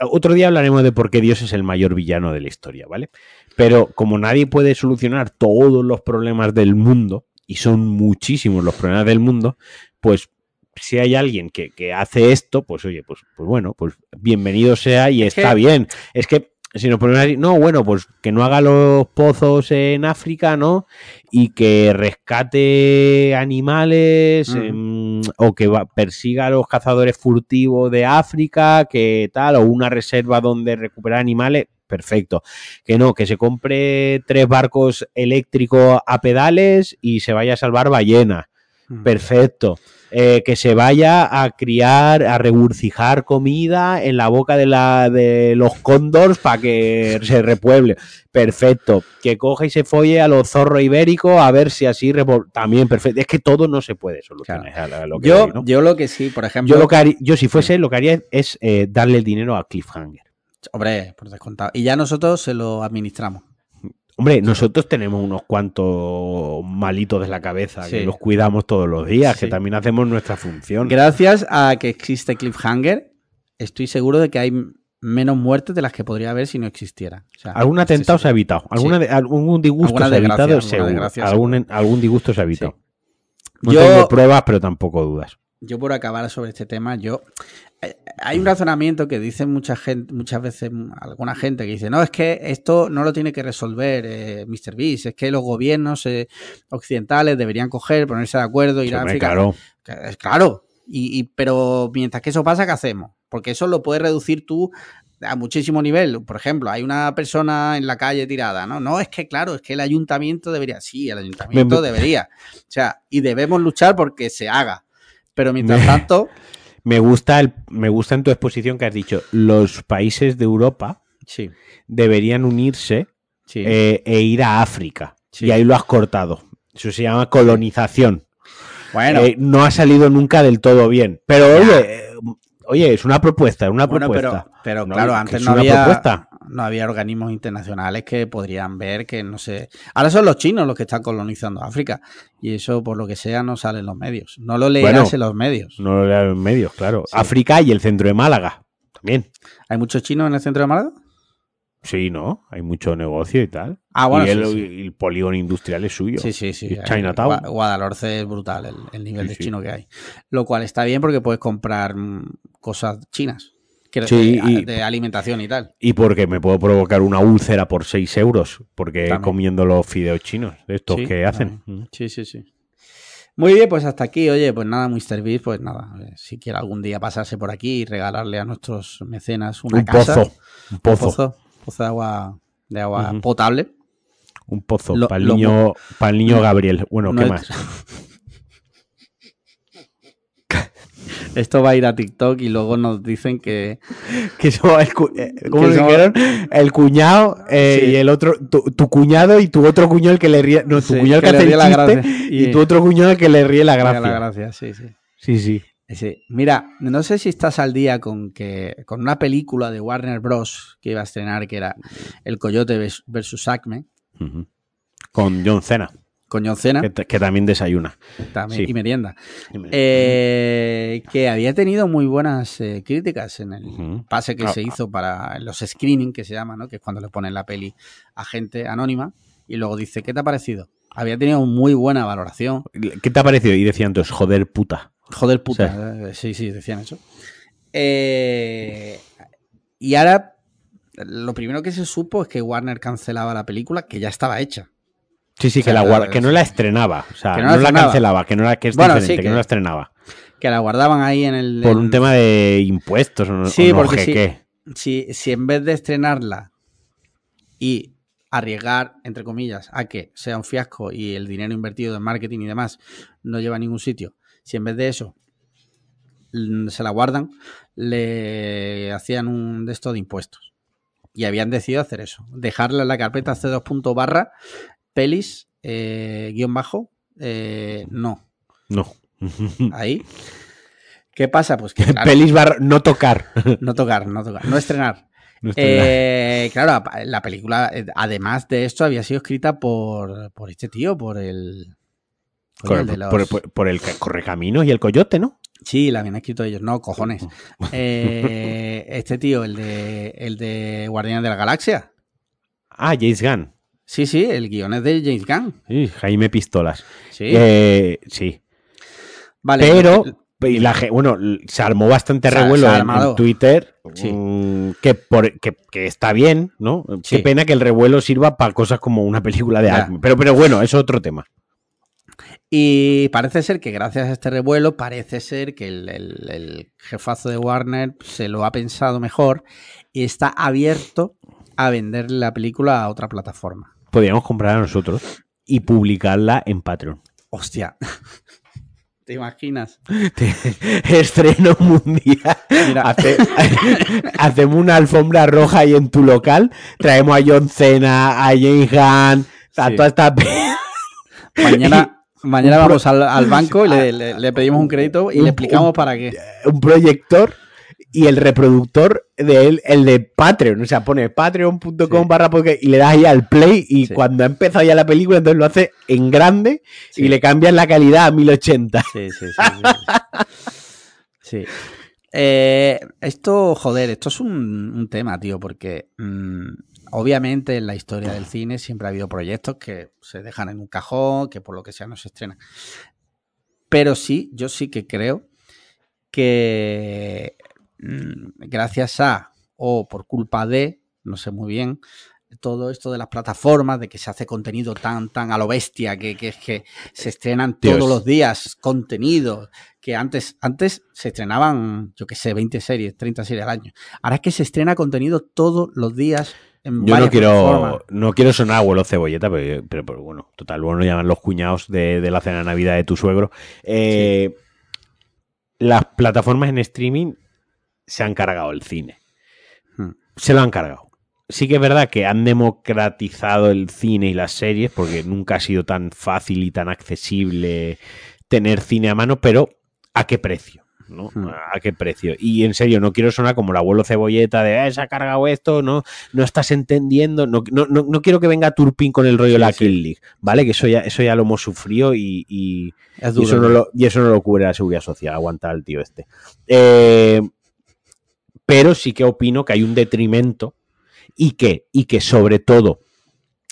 otro día hablaremos de por qué Dios es el mayor villano de la historia, ¿vale? Pero como nadie puede solucionar todos los problemas del mundo, y son muchísimos los problemas del mundo, pues si hay alguien que, que hace esto, pues oye, pues, pues bueno, pues bienvenido sea y Es está que- bien. Es que si nos ponemos así, no, bueno, pues que no haga los pozos en África, ¿no? Y que rescate animales Ujú. em, o que va- persiga a los cazadores furtivos de África, que tal, o una reserva donde recuperar animales, perfecto. Que no, que se compre tres barcos eléctricos a pedales y se vaya a salvar ballenas. Ujú. Perfecto. Eh, que se vaya a criar, a regurgijar comida en la boca de, la, de los cóndors para que se repueble. Perfecto. Que coja y se folle a los zorros ibéricos a ver si así también perfecto. Es que todo no se puede solucionar. lo que Yo, yo lo que sí, por ejemplo. Yo lo que haría- yo si fuese, lo que haría es eh, darle el dinero a Cliffhanger. Hombre, por descontado. Y ya nosotros se lo administramos. Hombre, nosotros tenemos unos cuantos malitos de la cabeza que los cuidamos todos los días, que también hacemos nuestra función. Gracias a que existe Cliffhanger, estoy seguro de que hay menos muertes de las que podría haber si no existiera. O sea, Algún atentado se ha evitado. Alguna de- algún disgusto Alguna se ha evitado, seguro. Algún, algún disgusto se ha evitado. No Yo- tengo pruebas, pero tampoco dudas. Yo por acabar sobre este tema, yo hay un razonamiento que dice mucha gente, muchas veces alguna gente que dice, no, es que esto no lo tiene que resolver eh, Mr. Beast, es que los gobiernos eh, occidentales deberían coger, ponerse de acuerdo, ir a África. claro. Claro, y, y- pero mientras que eso pasa, ¿qué hacemos? Porque eso lo puedes reducir tú a muchísimo nivel. Por ejemplo, hay una persona en la calle tirada, ¿no? No, es que claro, es que el ayuntamiento debería. Sí, el ayuntamiento Me- debería. O sea, y debemos luchar porque se haga. Pero mientras Me- tanto, Me gusta, el, me gusta en tu exposición que has dicho, los países de Europa sí, deberían unirse sí. eh, e ir a África. Sí. Y ahí lo has cortado. Eso se llama colonización. bueno, Eh, no ha salido nunca del todo bien. Pero oye, eh, oye, es una propuesta, es una bueno, propuesta. pero, pero No, claro, antes es no había, propuesta. No había organismos internacionales que podrían ver que no sé. Ahora son los chinos los que están colonizando África. Y eso, por lo que sea, no sale en los medios. No lo Bueno, en los medios. No lo leo en medios, claro. Sí. África y el centro de Málaga. También. ¿Hay muchos chinos en el centro de Málaga? Sí, ¿no? Hay mucho negocio y tal. Ah, bueno, y el, sí. el polígono industrial es suyo. Sí, sí, sí. Chinatown. Gua- Guadalhorce es brutal el, el nivel Sí, de chino que hay. Lo cual está bien porque puedes comprar mm, cosas chinas. Sí, de, y- de alimentación y tal. Y porque me puedo provocar una úlcera por 6 euros. Porque También. comiendo los fideos chinos, de estos Sí, que hacen. también. Sí, sí, sí. Muy bien, pues hasta aquí. Oye, pues nada, Mr. Beast, pues nada. Si quiere algún día pasarse por aquí y regalarle a nuestros mecenas una Un casa. pozo. Un un pozo. pozo. pozo de agua, de agua potable. Un pozo. Para el niño, pa'l niño Gabriel. Bueno, ¿qué más? es- Esto va a ir a TikTok y luego nos dicen que, Que eso, el, cu- eh, ¿cómo Que dijeron? El cuñado eh, Sí. y el otro, tu, tu cuñado y tu otro cuñado el que le ríe, no, tu Sí, cuñado el que que, le ríe el la gracia. y, Y- tu otro cuñado el que le ríe la gracia. la gracia, sí, sí. Sí, sí. Sí. Mira, no sé si estás al día con que con una película de Warner Bros. que iba a estrenar, que era El Coyote versus Acme. Con John Cena, John Cena que, que también desayuna. también, sí. y merienda. Eh, que había tenido muy buenas eh, críticas en el pase que Ah, se hizo para los screening, que se llama, ¿no? Que es cuando le ponen la peli a gente anónima y luego dice, ¿qué te ha parecido? Había tenido muy buena valoración. ¿Qué te ha parecido? Y decían entonces, joder, puta. Joder, puta. eh, Sí, sí, decían eso. Eh, y ahora, lo primero que se supo es que Warner cancelaba la película, que ya estaba hecha. Sí, sí, que, la guarda- que no la estrenaba. O sea, Que no, no la cancelaba, que no la que es Bueno, diferente, sí, que... que- no la estrenaba. Que la guardaban ahí en el... Por en- un tema de impuestos o no, Sí, o no porque si, si en vez de estrenarla y arriesgar, entre comillas, a que sea un fiasco y el dinero invertido en marketing y demás no lleva a ningún sitio, si en vez de eso mm, se la guardan, le hacían un de esto de impuestos. Y habían decidido hacer eso, dejarla en la carpeta C2. barra pelis eh, guion bajo eh, no, No. ahí. ¿Qué pasa? Pues que claro, Pelis bar no tocar. no tocar, no tocar, no estrenar. No. Eh, claro, la película, eh, además de esto, había sido escrita por, por este tío, por el. Por, el de los- por- el ca- correcaminos y el coyote, ¿no? Sí, la habían escrito ellos, no, cojones. Eh, este tío, el de, el de Guardianes de la Galaxia. Ah, James Gunn. Sí, sí, el guion es de James Gunn. Sí, Jaime Pistolas. Sí, Eh, sí. vale. Pero, y la bueno, se armó bastante revuelo en- Twitter, Sí. que, por, que, que está bien, ¿no? Sí. Qué pena que el revuelo sirva para cosas como una película de. Acme. Pero, pero bueno, es otro tema. Y parece ser que gracias a este revuelo, parece ser que el, el- el jefazo de Warner se lo ha pensado mejor y está abierto a vender la película a otra plataforma. Podríamos comprar a nosotros y publicarla en Patreon. Hostia. ¿Te imaginas? Estreno mundial. Mira. Hace- hacemos una alfombra roja ahí en tu local. Traemos a John Cena, a James Gunn, a Sí. toda esta Mañana, mañana vamos al, al banco y le, le- le pedimos un crédito y Un- le explicamos para qué. un proyector y el reproductor de él, el de Patreon. O sea, pone patreon.com Sí. barra podcast y le das ahí al play y Sí. cuando ha empezado ya la película, entonces lo hace en grande Sí. y le cambian la calidad a 1080. Sí, sí, sí. Eh, esto, joder, esto es un, un tema, tío, porque mm, obviamente en la historia del cine siempre ha habido proyectos que se dejan en un cajón, que por lo que sea no se estrenan. Pero sí, yo sí que creo que gracias a o por culpa de, no sé muy bien, todo esto de las plataformas, de que se hace contenido tan, tan a lo bestia, que, que es que se estrenan Dios. todos los días contenido, que antes, antes se estrenaban, yo qué sé, 20 series, 30 series al año. Ahora es que se estrena contenido todos los días en Yo no quiero, plataformas. no quiero sonar abuelo cebolleta, pero, pero, pero bueno, total, bueno, llaman los cuñados de, de la cena de Navidad de tu suegro. Eh, Las plataformas en streaming se han cargado el cine. Hmm. Se lo han cargado. Sí que es verdad que han democratizado el cine y las series, porque nunca ha sido tan fácil y tan accesible tener cine a mano, pero ¿a qué precio? ¿no? Hmm. ¿A qué precio? Y en serio, no quiero sonar como el abuelo cebolleta de "Eh, se ha cargado esto, no, no estás entendiendo. No, no, no, no quiero que venga Turpin con el rollo de la Sí, sí. Kill League, ¿vale? Que eso ya, eso ya lo hemos sufrido y, y- Es y eso, no lo, y eso no lo cubre la seguridad social, aguanta el tío este. Eh, pero sí que opino que hay un detrimento y que, y que sobre todo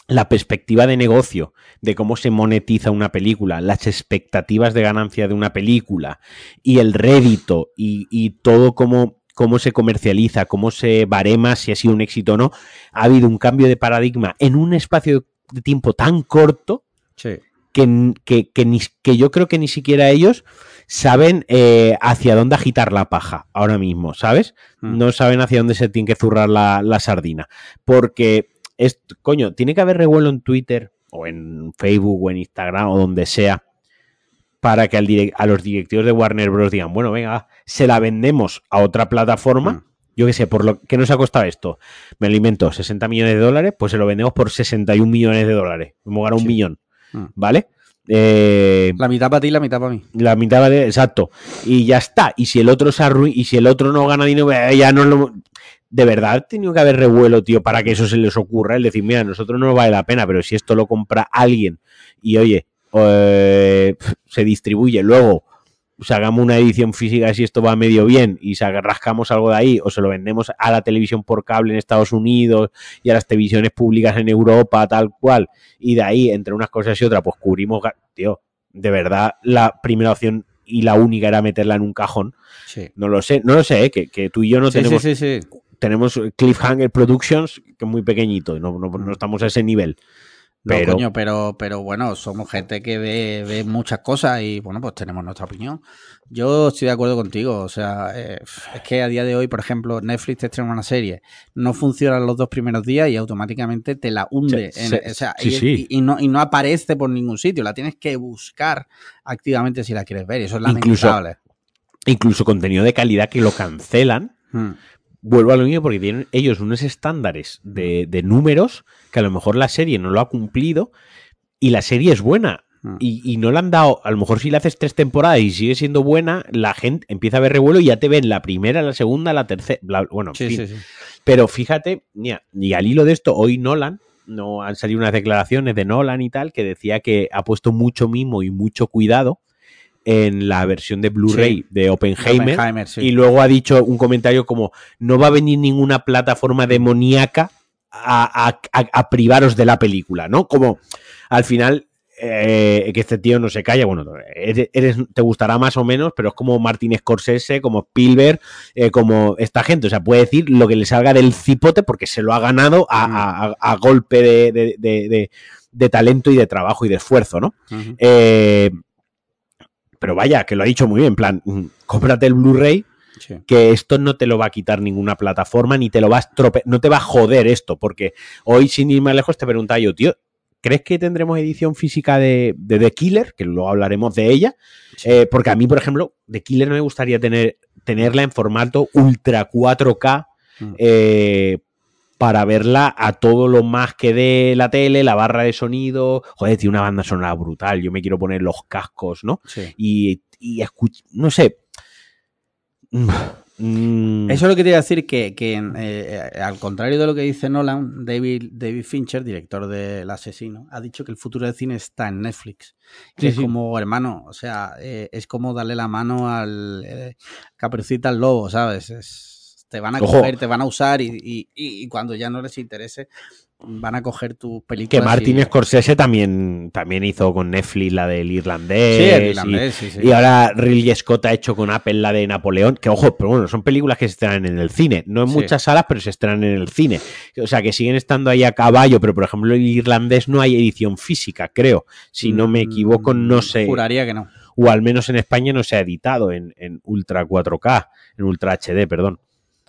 la perspectiva de negocio, de cómo se monetiza una película, las expectativas de ganancia de una película y el rédito y, y todo cómo, cómo se comercializa, cómo se barema si ha sido un éxito o no, ha habido un cambio de paradigma en un espacio de tiempo tan corto Sí. que, que, que ni- que yo creo que ni siquiera ellos saben eh, hacia dónde agitar la paja ahora mismo, ¿sabes? Mm. No saben hacia dónde se tiene que zurrar la, la sardina. Porque, es, coño, tiene que haber revuelo en Twitter o en Facebook o en Instagram o donde sea para que al a los directivos de Warner Bros. digan, bueno, venga, se la vendemos a otra plataforma. Mm. Yo qué sé, por lo que nos ha costado esto. Me lo invento, 60 millones de dólares, pues se lo vendemos por 61 millones de dólares. Hemos ganado Sí. un millón. Mm. ¿Vale? Eh, La mitad para ti y la mitad para mí. la mitad vale, exacto. Y ya está. Y si el otro se arrui- y si el otro no gana dinero, eh, ya no lo. De verdad, ha tenido que haber revuelo, tío, para que eso se les ocurra. El decir, mira, a nosotros no nos vale la pena, pero si esto lo compra alguien y oye, eh, se distribuye, luego hagamos una edición física si esto va medio bien y rascamos algo de ahí o se lo vendemos a la televisión por cable en Estados Unidos y a las televisiones públicas en Europa, tal cual, y de ahí, entre unas cosas y otras, pues cubrimos, tío, de verdad, la primera opción y la única era meterla en un cajón. Sí. No lo sé, no lo sé, ¿eh? que, que tú y yo no sí, tenemos, sí, tenemos Cliffhanger Productions, que es muy pequeñito, y no, no, no estamos a ese nivel. No, Pero- coño, pero, pero bueno, somos gente que ve, ve muchas cosas y bueno, pues tenemos nuestra opinión. Yo estoy de acuerdo contigo, o sea, eh, es que a día de hoy, por ejemplo, Netflix te estrena una serie, no funcionan los dos primeros días y automáticamente te la hunde. Sí, en- sí, o sea, sí, y, sí. y- y no, y no aparece por ningún sitio, la tienes que buscar activamente si la quieres ver y eso es lamentable. Incluso contenido de calidad que lo cancelan Mm. Vuelvo a lo mismo porque tienen ellos unos estándares de, de números que a lo mejor la serie no lo ha cumplido y la serie es buena. Mm. Y, y no le han dado, a lo mejor si le haces tres temporadas y sigue siendo buena, la gente empieza a ver revuelo y ya te ven la primera, la segunda, la tercera, bueno, en Sí, fin. sí, sí. Pero fíjate, mira, y al hilo de esto, hoy Nolan, no han salido unas declaraciones de Nolan y tal, que decía que ha puesto mucho mimo y mucho cuidado en la versión de Blu-ray Sí. de Oppenheimer. Oppenheimer, sí. Y luego ha dicho un comentario como, no va a venir ninguna plataforma demoníaca a, a- a- privaros de la película, ¿no? Como al final... eh, que este tío no se calla, bueno, eres, eres- te gustará más o menos, pero es como Martin Scorsese, como Spielberg, eh, como esta gente, o sea, puede decir lo que le salga del cipote porque se lo ha ganado a, a- a- golpe de, de- de- de- de talento y de trabajo y de esfuerzo, ¿no? Eh, pero vaya, que lo ha dicho muy bien, en plan, mm, cómprate el Blu-ray, Sí. que esto no te lo va a quitar ninguna plataforma, ni te lo va a estrope no te va a joder esto, porque hoy, sin ir más lejos, te preguntaba yo, tío, ¿crees que tendremos edición física de, de The Killer? Que luego hablaremos de ella. Eh, porque a mí, por ejemplo, The Killer no me gustaría tener, tenerla en formato ultra 4K Mm. eh, para verla a todo lo más que dé la tele, la barra de sonido. Joder, tiene una banda sonora brutal. Yo me quiero poner los cascos, ¿no? Sí. Y, y escuch- no sé. Mm, Eso es lo que te iba a decir, que, que, eh, al contrario de lo que dice Nolan, David, David Fincher, director del Asesino, ha dicho que el futuro del cine está en Netflix. Sí, es sí. como, hermano, o sea, eh, es como darle la mano al eh, caperucita al lobo, ¿sabes? Es- te van a Ojo. coger, te van a usar y, y- cuando ya no les interese, van a coger tus que películas. Martin y- Scorsese también, también hizo con Netflix la del irlandés. Sí, el y- irlandés, sí, sí. Y ahora Ridley Scott ha hecho con Apple la de Napoleón, que ojo, pero bueno, son películas que se estrenan en el cine, no en muchas salas, pero se estrenan en el cine. O sea, que siguen estando ahí a caballo, pero por ejemplo el irlandés no hay edición física, creo. Si no me equivoco, no sé. Mm, Juraría que no. O al menos en España no se ha editado en, en Ultra 4K, en Ultra HD, perdón.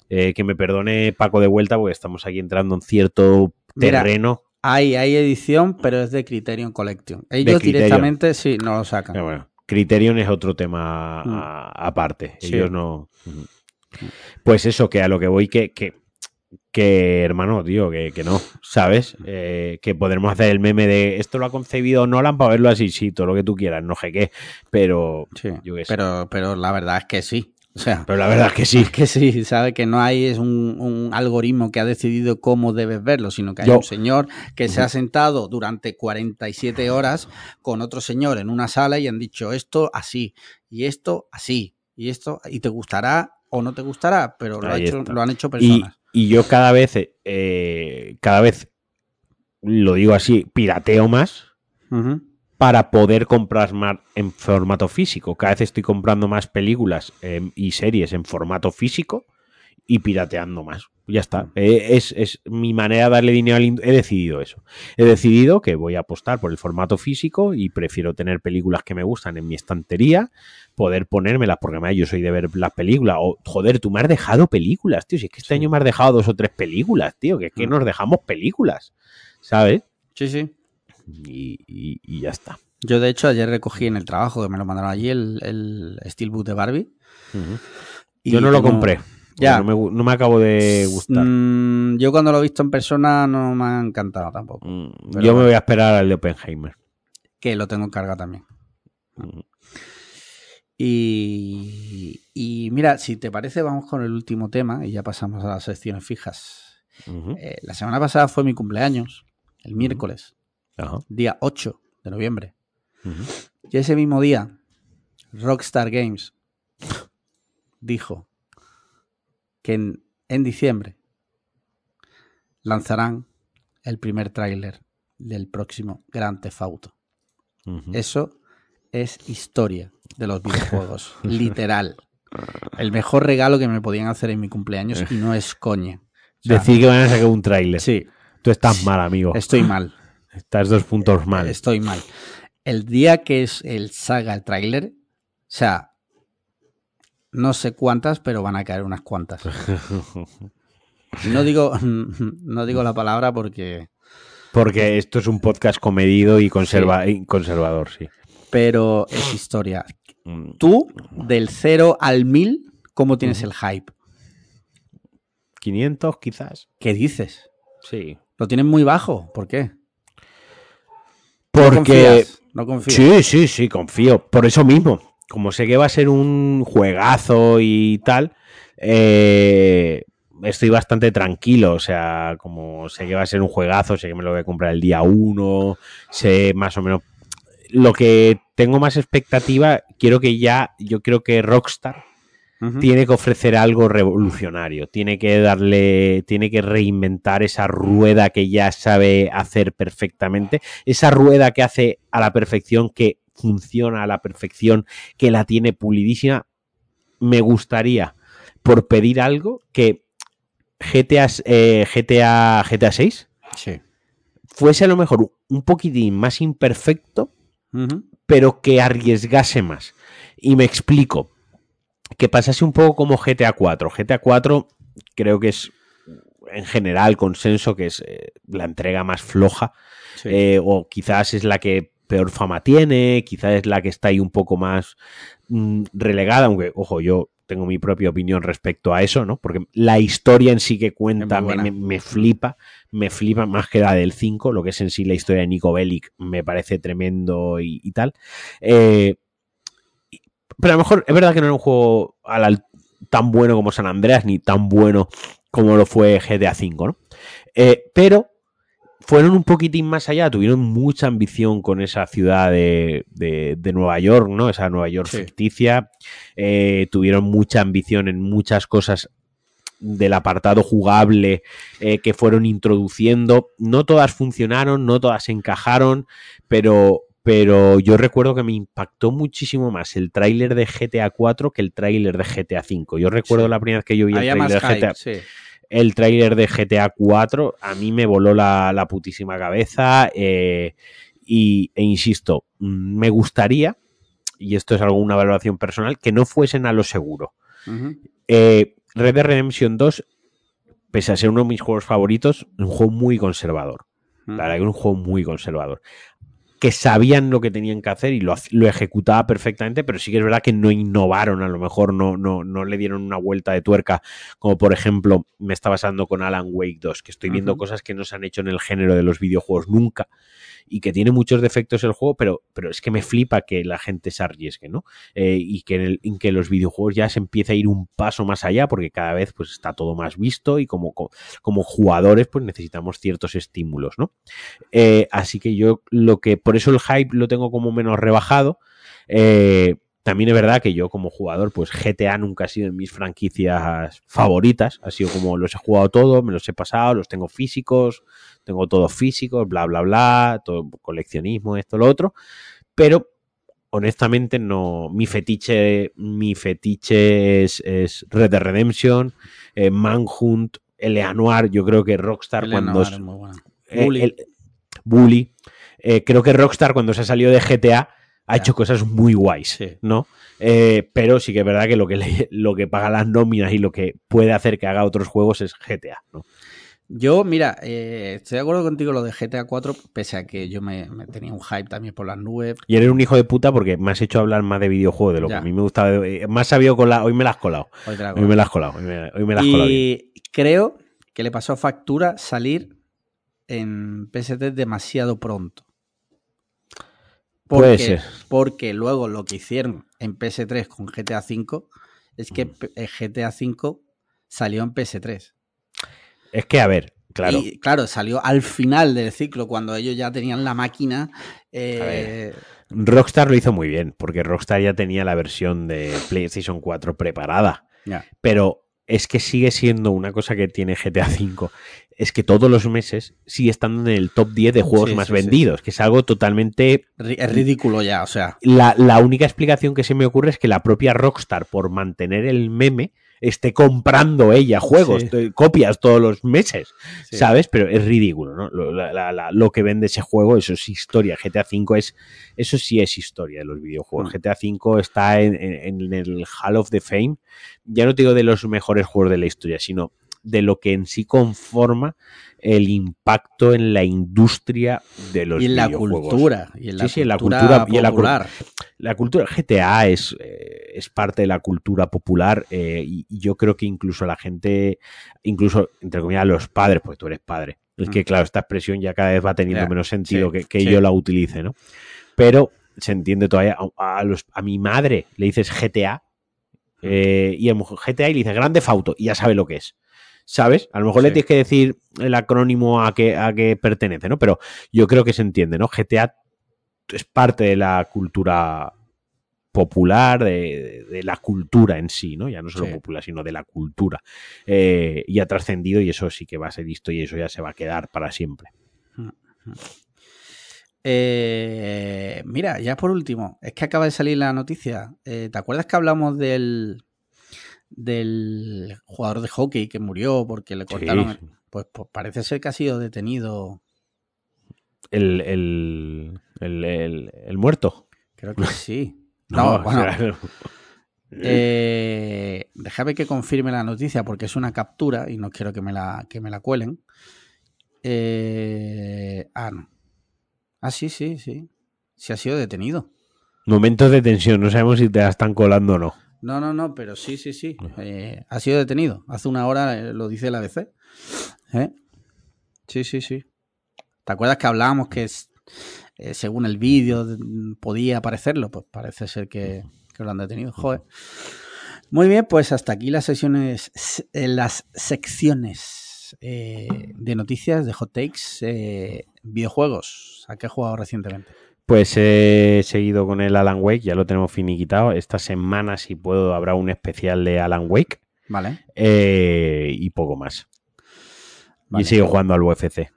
Eh, que me perdone Paco de vuelta, porque estamos aquí entrando en cierto Mira, terreno. Hay, hay edición, pero es de Criterion Collection. Ellos directamente sí, no lo sacan. Pero bueno, Criterion es otro tema Mm. aparte. Sí. Ellos no. Pues eso, que a lo que voy, que, que, que, hermano, tío, que, que no, ¿sabes? Eh, que podremos hacer el meme de esto lo ha concebido Nolan para verlo así, sí, todo lo que tú quieras, no sé qué, pero Sí, yo qué sé. pero, pero la verdad es que sí. O sea, Pero la verdad es que sí. es que sí, sabe que no hay es un, un algoritmo que ha decidido cómo debes verlo, sino que hay Yo- un señor que se ha sentado durante 47 horas con otro señor en una sala y han dicho esto así y esto así y esto y te gustará o no te gustará, pero lo, ha Ahí hecho- está. lo han hecho personas. y yo cada vez, eh, cada vez, lo digo así, pirateo más Ujú. Para poder comprar más en formato físico. Cada vez estoy comprando más películas eh, y series en formato físico y pirateando más. Ya está. Eh, es, es mi manera de darle dinero al... He decidido eso. He decidido que voy a apostar por el formato físico y prefiero tener películas que me gustan en mi estantería, poder ponérmelas, porque yo soy de ver las películas. O, joder, tú me has dejado películas, tío. Si es que este Sí. año me has dejado dos o tres películas, tío. Que es que Mm. nos dejamos películas. ¿Sabes? Sí, sí. Y, y- y ya está. Yo de hecho ayer recogí en el trabajo que me lo mandaron allí el, el Steelbook de Barbie. Y Yo no lo compré. Ya. No me, gu- no me acabo de gustar. Mm, yo cuando lo he visto en persona no me ha encantado tampoco. Mm, pero Yo me voy a esperar al de Oppenheimer. que lo tengo encargado también. Mm. Y, y mira, si te parece, vamos con el último tema y ya pasamos a las secciones fijas. Eh, la semana pasada fue mi cumpleaños, el miércoles, Ajá. día 8 de noviembre. Y ese mismo día, Rockstar Games dijo que en, en diciembre lanzarán el primer tráiler del próximo Grand Theft Auto. Ujú. Eso es historia de los videojuegos, literal. El mejor regalo que me podían hacer en mi cumpleaños y no es coña. O sea, Decir que van a sacar un tráiler. sí, Tú estás mal, amigo. estoy mal. Estás dos puntos mal. Estoy mal. El día que es el saga el tráiler, o sea, no sé cuántas, pero van a caer unas cuantas. No digo, no digo la palabra porque, Porque esto es un podcast comedido y, conserva y conservador, sí. pero es historia. Mm, Tú, del 0 al 1000, ¿cómo tienes el hype? 500 quizás. ¿Qué dices? Sí. Lo tienes muy bajo. ¿Por qué? No Porque... confías, No confías. Sí, sí, sí, confío. Por eso mismo, como sé que va a ser un juegazo y tal, eh, estoy bastante tranquilo. O sea, como sé que va a ser un juegazo, sé que me lo voy a comprar el día uno, sé más o menos. Lo que tengo más expectativa, quiero que ya, yo creo que Rockstar Tiene que ofrecer algo revolucionario, tiene que darle, tiene que reinventar esa rueda que ya sabe hacer perfectamente, esa rueda que hace a la perfección, que funciona a la perfección, que la tiene pulidísima. Me gustaría, por pedir algo, que GTA, eh, GTA, GTA 6 Sí. fuese a lo mejor un poquitín más imperfecto, pero que arriesgase más. Y me explico. Que pasase un poco como GTA 4. GTA 4 creo que es en general consenso que es eh, la entrega más floja Sí. eh, o quizás es la que peor fama tiene, quizás es la que está ahí un poco más mm, relegada, aunque, ojo, yo tengo mi propia opinión respecto a eso, ¿no? Porque la historia en sí que cuenta me, me- me flipa, me flipa más que la del 5, lo que es en sí la historia de Nico Bellic me parece tremendo y, y tal. Eh, pero a lo mejor es verdad que no era un juego a la al- tan bueno como San Andreas, ni tan bueno como lo fue GTA V, ¿no? Eh, pero fueron un poquitín más allá, tuvieron mucha ambición con esa ciudad de, de- de Nueva York, ¿no? Esa Nueva York Sí. ficticia. Eh, tuvieron mucha ambición en muchas cosas del apartado jugable eh, que fueron introduciendo. No todas funcionaron, no todas encajaron, pero, pero yo recuerdo que me impactó muchísimo más el tráiler de GTA 4 que el tráiler de GTA 5. Yo recuerdo Sí. la primera vez que yo vi Había el tráiler de GTA sí. el tráiler de GTA 4 a mí me voló la, la putísima cabeza eh, y, e insisto, me gustaría, y esto es algo una valoración personal, que no fuesen a lo seguro. Eh, Red Dead Redemption 2, pese a ser uno de mis juegos favoritos, es un juego muy conservador. La verdad que es un juego muy conservador. Que sabían lo que tenían que hacer y lo, lo ejecutaba perfectamente, pero sí que es verdad que no innovaron, a lo mejor no, no, no le dieron una vuelta de tuerca, como por ejemplo me está pasando con Alan Wake 2, que estoy viendo cosas que no se han hecho en el género de los videojuegos nunca y que tiene muchos defectos el juego, pero, pero es que me flipa que la gente se arriesgue, ¿no? Eh, y que en, el- que los videojuegos ya se empiece a ir un paso más allá, porque cada vez pues está todo más visto y como, como, como jugadores pues necesitamos ciertos estímulos, ¿no? Eh, así que yo lo que, por eso el hype lo tengo como menos rebajado. Eh, también es verdad que yo como jugador, pues GTA nunca ha sido en mis franquicias favoritas. Ha sido como los he jugado todos, me los he pasado, los tengo físicos, tengo todos físicos, bla, bla, bla, todo coleccionismo, esto, lo otro. Pero honestamente no. Mi fetiche, mi fetiche es, es Red Dead Redemption, eh, Manhunt, Eleanor. Yo creo que Rockstar cuando es eh, Bully. el- Bully. Eh, creo que Rockstar cuando se ha salido de GTA ha hecho cosas muy guays, Sí. ¿no? Eh, pero sí que es verdad que lo que, le- lo que paga las nóminas y lo que puede hacer que haga otros juegos es GTA, ¿no? Yo, mira, eh, estoy de acuerdo contigo lo de GTA 4, pese a que yo me, me tenía un hype también por las nubes. Y eres un hijo de puta porque me has hecho hablar más de videojuegos de lo Ya. que a mí me gustaba. eh, Más sabido con la... Hoy me la has colado. Hoy te la Hoy me la has colado. Hoy me, hoy me la has colado. y creo que le pasó factura salir en PST demasiado pronto. Porque, Puede ser. Porque luego lo que hicieron en PS3 con GTA V es que Mm. Eh, GTA V salió en PS3. Es que, a ver, claro. Y claro, salió al final del ciclo, cuando ellos ya tenían la máquina. eh, Rockstar lo hizo muy bien, porque Rockstar ya tenía la versión de PlayStation 4 preparada. Pero es que sigue siendo una cosa que tiene GTA V. Es que todos los meses sigue estando en el top 10 de juegos Sí, más sí, sí, vendidos, que es algo totalmente Es ridículo ya, o sea. la, la única explicación que se me ocurre es que la propia Rockstar, por mantener el meme, esté comprando ella juegos, Sí. eh, copias todos los meses, sí. ¿sabes? Pero es ridículo, ¿no? Lo, la- la- la- lo que vende ese juego, eso es historia. GTA V es, eso sí es historia de los videojuegos. Mm. GTA V está en, en- en el Hall of the Fame, ya no te digo de los mejores juegos de la historia, sino de lo que en sí conforma el impacto en la industria de los Y en la cultura. Y en la Sí, sí, la cultura, cultura y en la cul- popular. La cultura GTA es, eh, es parte de la cultura popular eh, y, y yo creo que incluso la gente, incluso entre comillas los padres, porque tú eres padre, es que Mm. claro, esta expresión ya cada vez va teniendo menos sentido sí, que, que yo la utilice, ¿no? Pero se entiende todavía, a, a los, a mi madre le dices GTA eh, y mejor GTA y le dices Grande Fauto y ya sabe lo que es. ¿Sabes? A lo mejor le tienes que decir el acrónimo a que, a que pertenece, ¿no? Pero yo creo que se entiende, ¿no? GTA es parte de la cultura popular, de, de la cultura en sí, ¿no? Ya no solo Sí. popular, sino de la cultura. Eh, y ha trascendido y eso sí que va a ser listo y eso ya se va a quedar para siempre. Eh, mira, ya por último, es que acaba de salir la noticia. Eh, ¿Te acuerdas que hablamos del, del jugador de hockey que murió porque le cortaron? Sí. Pues, pues parece ser que ha sido detenido. El, el, el, el- el muerto. Creo que sí. No, bueno, eh, déjame que confirme la noticia porque es una captura y no quiero que me la, que me la cuelen. Eh, ah, no. Ah, sí, sí, sí. Sí ha sido detenido. momentos de tensión, no sabemos si te la están colando o no. No, no, no, pero sí, sí, sí. Eh, ha sido detenido. Hace una hora eh, lo dice la ABC. ¿Eh? Sí, sí, sí. ¿Te acuerdas que hablábamos que eh, según el vídeo podía aparecerlo? Pues parece ser que, que lo han detenido. Joder. Muy bien, pues hasta aquí las sesiones, eh, las secciones de noticias de hot takes, videojuegos. ¿A qué he jugado recientemente? Pues he seguido con el Alan Wake, ya lo tenemos finiquitado. Esta semana, si puedo, habrá un especial de Alan Wake Vale. eh, y poco más. Vale. Y sigo jugando al UFC.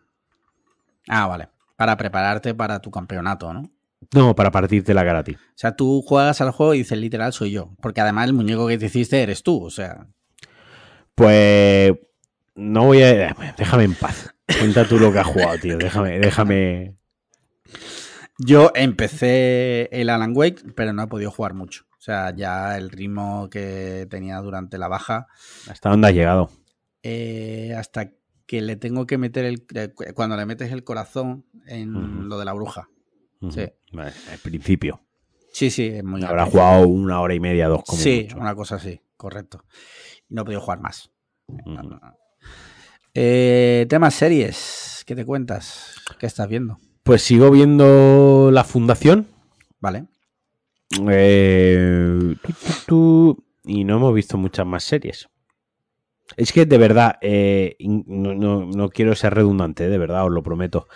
Ah, vale. Para prepararte para tu campeonato, ¿no? No, para partirte la cara a ti. O sea, tú juegas al juego y dices literal soy yo. Porque además el muñeco que te hiciste eres tú. O sea, Pues no voy a. Déjame en paz. Cuenta tú lo que has jugado, tío. Déjame, déjame. Yo empecé el Alan Wake, pero no he podido jugar mucho. O sea, ya el ritmo que tenía durante la baja, ¿Hasta dónde has llegado? eh, hasta que le tengo que meter el. eh, Cuando le metes el corazón en lo de la bruja. Sí. Vale, al principio. Sí, sí, es muy Habrá jugado una hora y media, dos como Sí, mucho. una cosa así, correcto. Y no he podido jugar más. Eh, temas series, ¿qué te cuentas? ¿Qué estás viendo? Pues sigo viendo La Fundación. Vale. Eh, tu, tu, tu, y no hemos visto muchas más series. Es que de verdad, eh, no, no- no quiero ser redundante, de verdad, os lo prometo.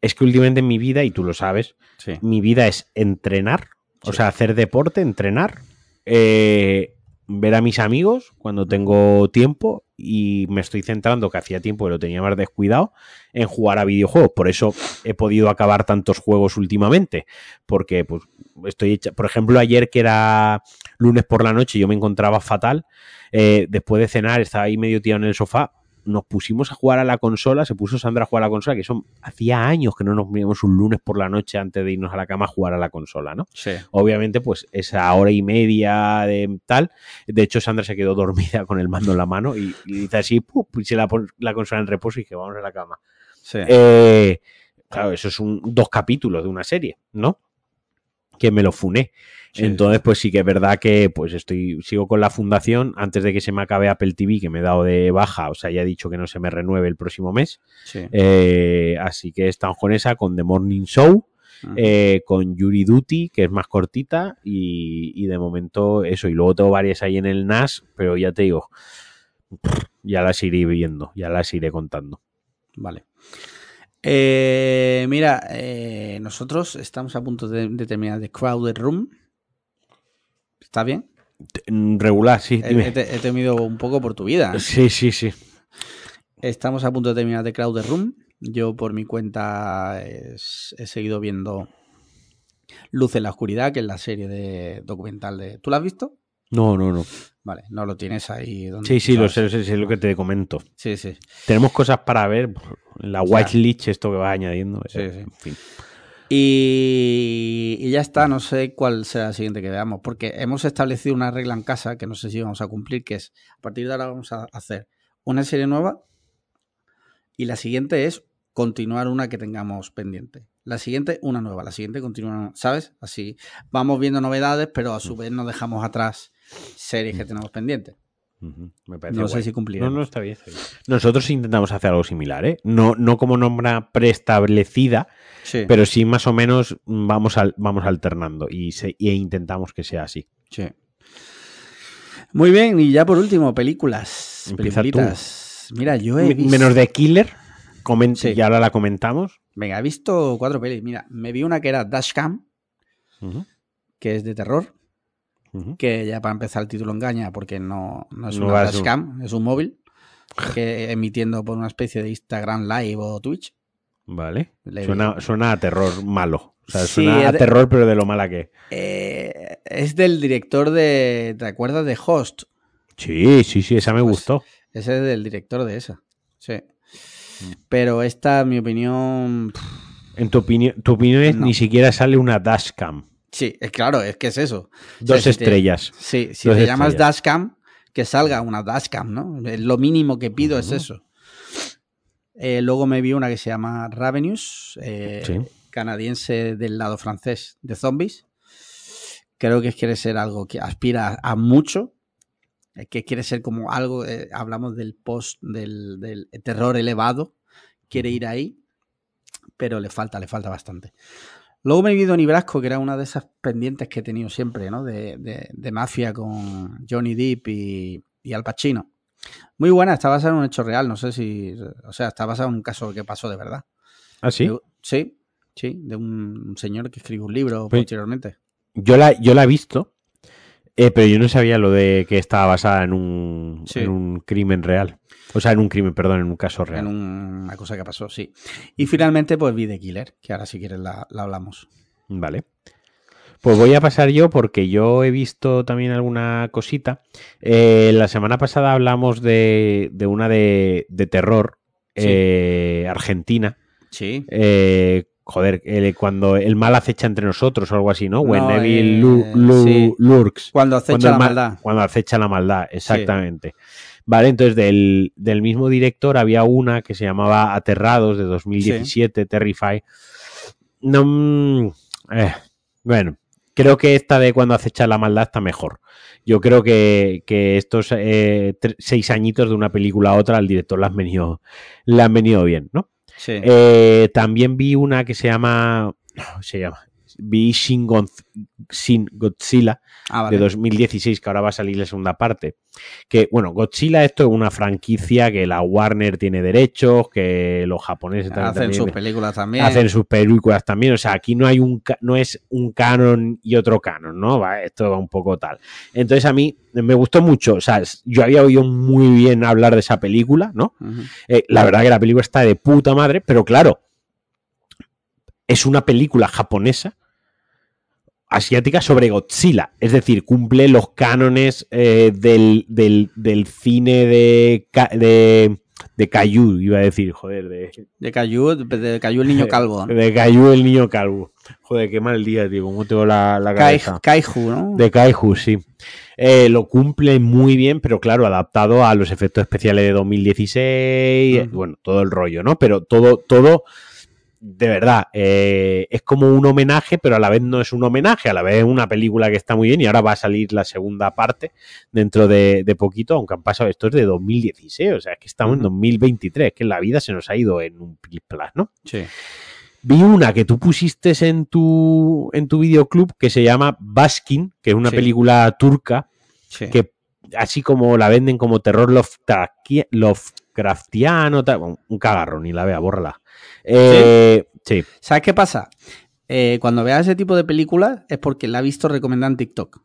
Es que últimamente en mi vida, y tú lo sabes, Sí. mi vida es entrenar, o sea, hacer deporte, entrenar, eh, ver a mis amigos cuando tengo tiempo y me estoy centrando, que hacía tiempo que lo tenía más descuidado, en jugar a videojuegos. Por eso he podido acabar tantos juegos últimamente, porque pues estoy hecha, por ejemplo, ayer que era lunes por la noche, yo me encontraba fatal, eh, después de cenar estaba ahí medio tirado en el sofá, nos pusimos a jugar a la consola, se puso Sandra a jugar a la consola, que son hacía años que no nos veíamos un lunes por la noche antes de irnos a la cama a jugar a la consola, ¿no? Sí. Obviamente, pues esa hora y media de tal, de hecho Sandra se quedó dormida con el mando en la mano y, y dice así, ¡pum! puse la, pon- la consola en reposo y que vamos a la cama. Sí. Eh, claro, eso es un, dos capítulos de una serie, ¿no? Que me lo funé. Sí, Entonces, pues sí que es verdad que pues estoy, sigo con la fundación antes de que se me acabe Apple TV, que me he dado de baja, o sea, ya he dicho que no se me renueve el próximo mes. sí. Eh, así que estamos con esa, con The Morning Show. Eh, con Yuri Duty, que es más cortita, y, y de momento eso. Y luego tengo varias ahí en el NAS, pero ya te digo, ya las iré viendo, ya las iré contando. Vale. Eh, mira, eh, nosotros estamos a punto de, de terminar The Crowded Room. ¿Está bien? Mm, Regular, sí, He, dime. he te- he temido un poco por tu vida. Sí, sí, sí. Estamos a punto de terminar The Crowded Room. Yo por mi cuenta he seguido viendo Luz en la Oscuridad, que es la serie de documental de... ¿Tú la has visto? No, no, no. Vale, no lo tienes ahí. Donde Sí, sí, lo sé, sé, sé lo que te comento. Sí, sí. Tenemos cosas para ver. La sea, watchlist, esto que vas añadiendo. Sí, eh, sí. En fin. Y, y ya está, no sé cuál será la siguiente que veamos, porque hemos establecido una regla en casa que no sé si vamos a cumplir, que es, a partir de ahora vamos a hacer una serie nueva y la siguiente es continuar una que tengamos pendiente. La siguiente, una nueva, la siguiente continúa, ¿sabes? Así vamos viendo novedades, pero a su vez no dejamos atrás series que tenemos pendientes. Ujú, Me parece No sé si cumpliremos. No, no, está bien, está bien. Nosotros intentamos hacer algo similar, ¿eh? No, no como nombra preestablecida, Sí, pero sí más o menos vamos, al- vamos alternando y, se- e intentamos que sea así. sí. Muy bien, y ya por último, películas. Empieza tú. Peliculitas. Mira, yo he visto... Menos de Killer, comen- Sí. y ahora la comentamos. Venga, he visto cuatro pelis. Mira, me vi una que era Dashcam, que es de terror, que ya para empezar el título engaña porque no, no es No una Dashcam, es un móvil que emitiendo por una especie de Instagram Live o Twitch. Vale. Le Suena, suena a terror malo. O sea, Sí, suena a de- terror, pero de lo mala que es. Eh, es del director de. ¿Te acuerdas de Host? Sí, sí, sí, esa me Pues- gustó. Ese es del director de esa. Sí. Mm. Pero esta, en mi opinión. En tu opinión, tu opinión es No. ni siquiera sale una dashcam. Sí, es claro, es que es eso. Dos si te- estrellas. Sí, si Dos te llamas. Dashcam, que salga una Dashcam, ¿no? Lo mínimo que pido es eso. Eh, luego me vi una que se llama Ravenous, eh, Sí. canadiense del lado francés de zombies. Creo que quiere ser algo que aspira a mucho, eh, que quiere ser como algo, eh, hablamos del post, del, del terror elevado, quiere ir ahí, pero le falta, le falta bastante. Luego me he visto Brasco, que era una de esas pendientes que he tenido siempre, ¿no? De, de- de mafia con Johnny Depp y, y Al Pacino. Muy buena, está basada en un hecho real, no sé si... O sea, está basada en un caso que pasó de verdad. ¿Ah, sí? Sí, sí, de un, un señor que escribió un libro Pues- posteriormente. Yo la, yo la he visto, eh, pero yo no sabía lo de que estaba basada en un, Sí. en un crimen real. O sea, en un crimen, perdón, en un caso real. En un- una cosa que pasó, sí. Y finalmente, pues vi The Killer, que ahora si quieres la, la hablamos. Vale. Pues voy a pasar yo porque yo he visto también alguna cosita. Eh, la semana pasada hablamos de, de una de, de terror Sí. eh, argentina. Sí. Eh, joder, el- cuando el mal acecha entre nosotros o algo así, ¿no? When Evil eh, lu- lu- sí. lurks. Cuando acecha Cuando la mal- maldad. Cuando acecha la maldad, exactamente. Vale, entonces del, del mismo director había una que se llamaba Aterrados de 2017, Terrify. No, mm, eh, bueno, creo que esta de cuando acecha la maldad está mejor. Yo creo que, que estos eh, seis añitos de una película a otra al director le han venido, han venido bien, ¿no? Sí. Eh, también vi una que se llama. Se llama. Vi Shin Godzilla ah, de vale. 2016, que ahora va a salir la segunda parte. Que, bueno, Godzilla, esto es una franquicia que la Warner tiene derechos, que los japoneses también- Hacen también sus películas también. hacen sus películas también. O sea, aquí no hay un no es un canon y otro canon, ¿no? Va, esto va un poco tal. Entonces a mí me gustó mucho. O sea, yo había oído muy bien hablar de esa película, ¿no? Eh, la verdad que la película está de puta madre, pero claro, es una película japonesa asiática sobre Godzilla. Es decir, cumple los cánones eh, del, del- del cine de, de, de Caillou, iba a decir, joder, de, De Cayu, de Cayu el niño calvo. ¿no? de Caillou el niño calvo. Joder, qué mal día, tío, cómo tengo la, la cabeza. Kaiju, ¿no? De Kaiju, sí. Eh, lo cumple muy bien, pero claro, adaptado a los efectos especiales de 2016, Ujú. bueno, todo el rollo, ¿no? Pero todo, todo, de verdad, eh, es como un homenaje, pero a la vez no es un homenaje, a la vez es una película que está muy bien y ahora va a salir la segunda parte dentro de, de poquito, aunque han pasado, esto es de 2016, o sea, es que estamos en Ujú. 2023, que la vida se nos ha ido en un plas, ¿no? Sí. Vi una que tú pusiste en tu, en tu videoclub que se llama Baskin, que es una Sí. película turca Sí. que así como la venden como terror Lovecrafti- Lovecraftiano, un cagarro, ni la vea, bórrala. Eh, sí. ¿Sabes qué pasa? Eh, cuando veas ese tipo de películas es porque la ha visto recomendada en TikTok.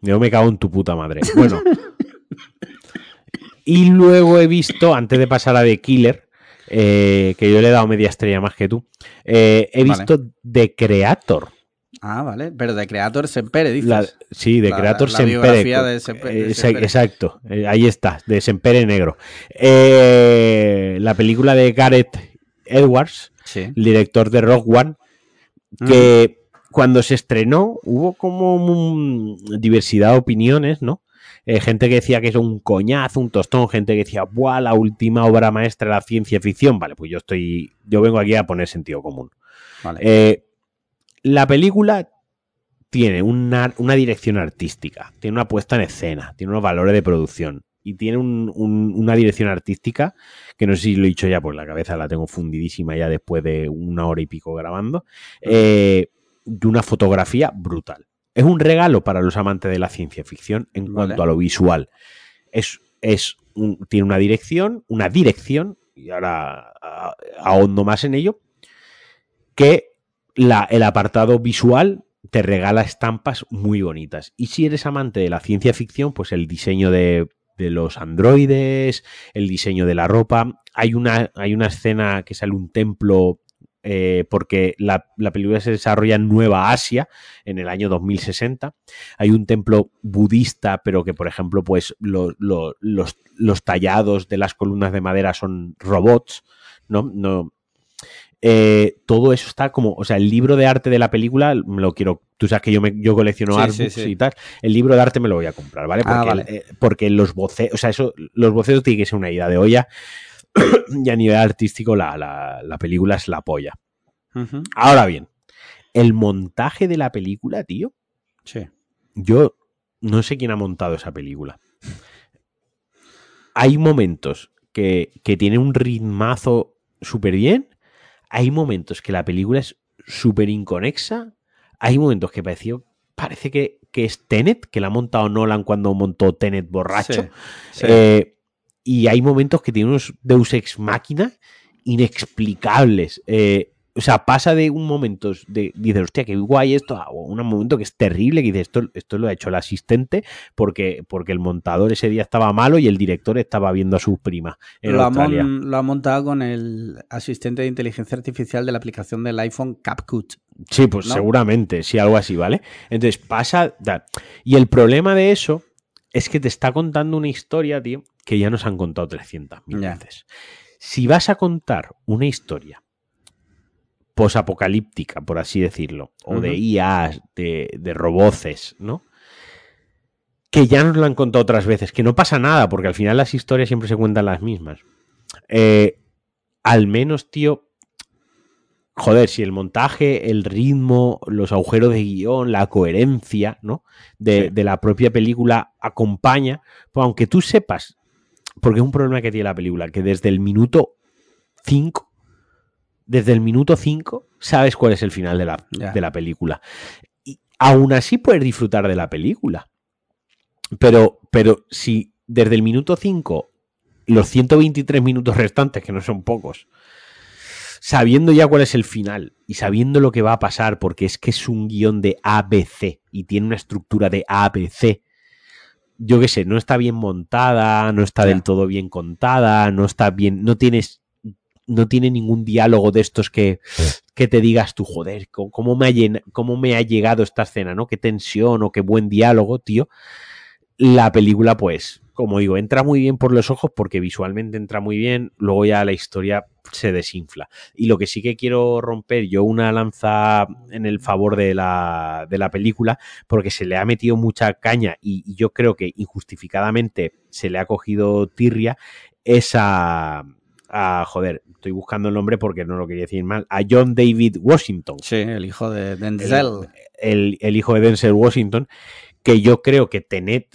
yo me cago en tu puta madre. Bueno. y luego he visto, antes de pasar a The Killer, eh, que yo le he dado media estrella más que tú, eh, he Vale. visto The Creator. Ah, vale. Pero de Creator Sempere, dices. La- sí, La- Creator la Sempere. biografía de Sempere. Exacto, ahí está, de Sempere Negro. La película de Gareth Edwards, Sí. el director de Rogue One, que cuando se estrenó hubo como un- diversidad de opiniones, ¿no? Eh, gente que decía que es un coñazo, un tostón, gente que decía, ¡buah, la última obra maestra de la ciencia ficción! Vale, pues yo estoy, yo vengo aquí a poner sentido común. Vale. Eh, la película tiene una, una dirección artística, tiene una puesta en escena, tiene unos valores de producción y tiene un- un- una dirección artística que no sé si lo he dicho ya, pues la cabeza la tengo fundidísima ya después de una hora y pico grabando, eh, de una fotografía brutal. Es un regalo para los amantes de la ciencia ficción en Vale. cuanto a lo visual. Es, es un- tiene una dirección, una dirección, y ahora ah, ahondo más en ello, que la- el apartado visual te regala estampas muy bonitas. Y si eres amante de la ciencia ficción, pues el diseño de, de los androides, el diseño de la ropa. Hay una, hay una escena que sale un templo. eh, porque la, la película se desarrolla en Nueva Asia en el año 2060. Hay un templo budista, pero que, por ejemplo, pues lo- lo- los, los tallados de las columnas de madera son robots, ¿no? no eh, todo eso está como, o sea, el libro de arte de la película me lo quiero, tú sabes que yo, me, yo colecciono Sí, artbooks sí, sí. y tal, el libro de arte me lo voy a comprar, ¿vale? Porque, Ah, vale. eh, porque los bocetos, o sea, eso, los bocetos tienen que ser una idea de olla y a nivel artístico la, la- la película es la polla. Ahora bien, el montaje de la película, tío, Sí. yo no sé quién ha montado esa película. Hay momentos que, que tiene un ritmazo súper bien. Hay momentos que la película es súper inconexa. Hay momentos que pareció, parece que, que es Tenet, que la ha montado Nolan cuando montó Tenet borracho. Sí, sí. Eh, y hay momentos que tiene unos Deus Ex Máquina inexplicables. Eh, o sea, pasa de un momento de dices, hostia, qué guay esto, a un momento que es terrible, que dices, esto, esto lo ha hecho el asistente porque, porque el montador ese día estaba malo y el director estaba viendo a su prima en lo, ha Australia. mon- lo ha montado con el asistente de inteligencia artificial de la aplicación del iPhone CapCut. Sí, pues ¿no? seguramente, sí, algo así, ¿vale? Entonces pasa. da- Y el problema de eso es que te está contando una historia, tío, que ya nos han contado 300.000 Ya. veces. Si vas a contar una historia posapocalíptica, por así decirlo, o de. IAs, de, de roboces, ¿no? Que ya nos lo han contado otras veces, que no pasa nada, porque al final las historias siempre se cuentan las mismas. Eh, al menos, tío, joder, si el montaje, el ritmo, los agujeros de guion, la coherencia, ¿no? De, Sí. de la propia película acompaña, pues aunque tú sepas, porque es un problema que tiene la película, que desde el minuto 5, desde el minuto 5, sabes cuál es el final de la, de la película. Y aún así puedes disfrutar de la película. Pero, pero si desde el minuto 5, los 123 minutos restantes, que no son pocos, sabiendo ya cuál es el final y sabiendo lo que va a pasar, porque es que es un guion de ABC y tiene una estructura de ABC. Yo qué sé, no está bien montada, no está del todo bien contada, no está bien, no tienes, no tiene ningún diálogo de estos que, que te digas tú, joder, ¿cómo, me ha llen- cómo me ha llegado esta escena, ¿no? Qué tensión o qué buen diálogo, tío. La película, pues, como digo, entra muy bien por los ojos porque visualmente entra muy bien, luego ya la historia se desinfla. Y lo que sí que quiero romper yo una lanza en el favor de la, de la película, porque se le ha metido mucha caña y, y yo creo que injustificadamente se le ha cogido tirria, es a, joder, estoy buscando el nombre porque no lo quería decir mal, a John David Washington Sí, el hijo de Denzel. el, el hijo de Denzel Washington, que yo creo que Tenet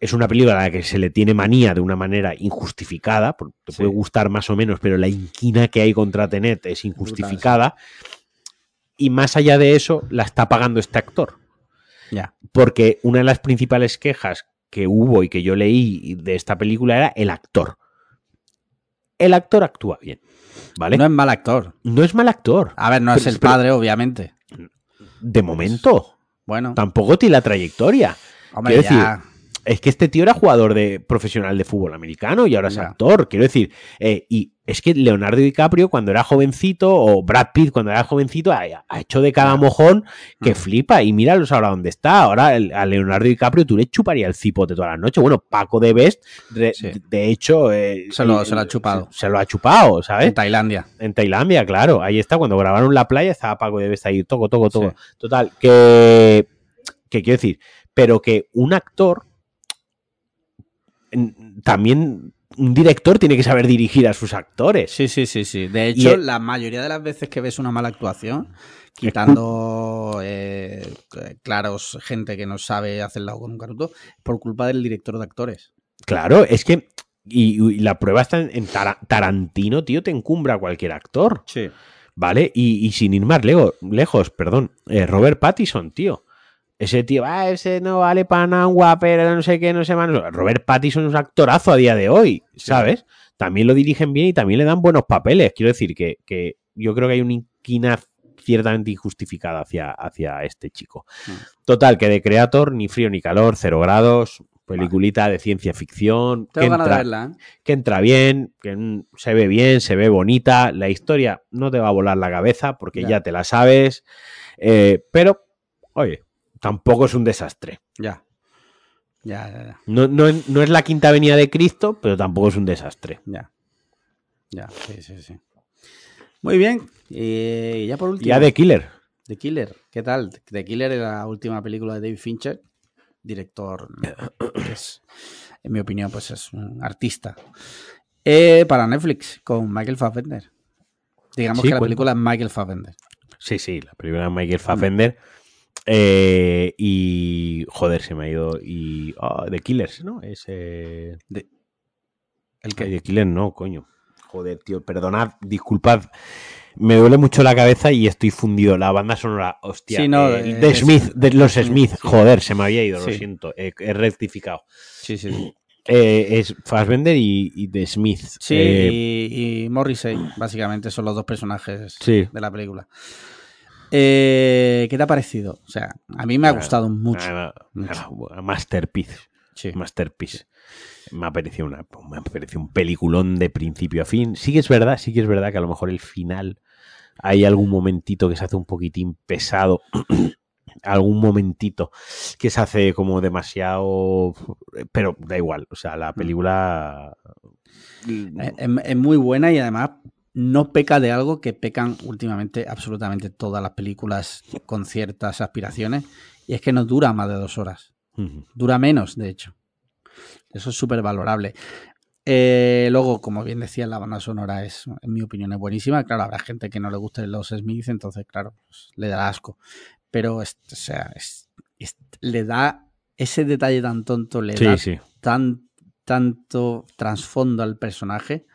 es una película a la que se le tiene manía de una manera injustificada, porque te Sí. puede gustar más o menos, pero la inquina que hay contra Tenet es injustificada. Y más allá de eso, la está pagando este actor. Ya. Porque una de las principales quejas que hubo y que yo leí de esta película era el actor. El actor actúa bien, ¿vale? No No es mal actor. es, mal actor. A ver, no es el pero- padre, obviamente. De momento. Bueno, Tampoco tiene la trayectoria. hombre, quiero ya. Es que este tío era jugador de profesional de fútbol americano y ahora es actor. Quiero decir, eh, y es que Leonardo DiCaprio cuando era jovencito o Brad Pitt cuando era jovencito ha, ha hecho de cada mojón que Mm. flipa y míralos ahora dónde está. Ahora el- a Leonardo DiCaprio tú le chuparía el cipote toda la noche. Bueno, Paco de Best, de, Sí. de hecho, eh, Se lo- el- se lo ha chupado. Se, se lo ha chupado, ¿sabes? En Tailandia. En Tailandia, claro. Ahí está, cuando grabaron la playa estaba Paco de Best ahí, toco, toco, toco. Sí. Total, que, que quiero decir, pero que un actor también un director tiene que saber dirigir a sus actores. Sí, sí, sí, sí. De hecho, el- la mayoría de las veces que ves una mala actuación, quitando eh, claros gente que no sabe hacerla con un caruto, por culpa del director de actores. Claro, es que y, y la prueba está en, en Tara- Tarantino, tío, te encumbra a cualquier actor, Sí. ¿vale? Y, y sin ir más lego- lejos, perdón, eh, Robert Pattinson, tío. Ese tío, ah, ese no vale para nada, un guapero, no sé qué, no sé más. Robert Pattinson es un actorazo a día de hoy, ¿sabes? También lo dirigen bien y también le dan buenos papeles. Quiero decir que, que yo creo que hay una inquina ciertamente injustificada hacia, hacia este chico. Mm. Total, que de Creator, ni frío ni calor, cero grados, peliculita de ciencia ficción, que Tengo ganas de entra, verla, ¿eh? que entra bien, que mm, se ve bien, se ve bonita, la historia no te va a volar la cabeza porque Ya. ya, te la sabes, eh, pero, oye, tampoco es un desastre. Ya. Ya, ya, ya. No, no es- no es la quinta venida de Cristo, pero tampoco es un desastre. Ya. Ya, sí, sí, sí. Muy bien. Y ya por último. Ya de Killer. The Killer, ¿qué tal? The Killer es la última película de David Fincher, director que es, en mi opinión, pues es un artista. Eh, para Netflix, con Michael Fassbender. Digamos Sí, que la cuenta. película es Michael Fassbender. Sí, sí, la primera de Michael Fassbender. Eh, y, joder, se me ha ido. Y, ah, The Killers, ¿no? Es... eh, El Que que de Killer no, coño. Joder, tío, perdonad, disculpad. Me duele mucho la cabeza y estoy fundido. La banda sonora, hostia. Sí, no, eh, de es- Smith, de los Smith. sí. Joder, se me había ido, lo siento. he rectificado. Sí, sí, sí. Eh, es Fassbender y, y The Smith. Sí, y, y Morrissey, básicamente, son los dos personajes de la película. Eh, ¿Qué te ha parecido? O sea, a mí me ha Ah, gustado mucho. ah, mucho. masterpiece. Sí. Masterpiece. Me ha parecido una, me ha parecido un peliculón de principio a fin. Sí que es verdad, sí que es verdad que a lo mejor el final hay algún momentito que se hace un poquitín pesado. algún momentito que se hace como demasiado. Pero da igual. O sea, la película. Es, es- es muy buena y además no peca de algo que pecan últimamente absolutamente todas las películas con ciertas aspiraciones y es que no dura más de dos horas. Dura menos, de hecho. Eso es súper valorable. Eh, luego, como bien decía, la banda sonora es, en mi opinión, es buenísima. Claro, habrá gente que no le guste los Smith, entonces, claro, pues, le dará asco. Pero, es- o sea, es- es- le da ese detalle tan tonto, le da Sí, sí. tan, tanto trasfondo al personaje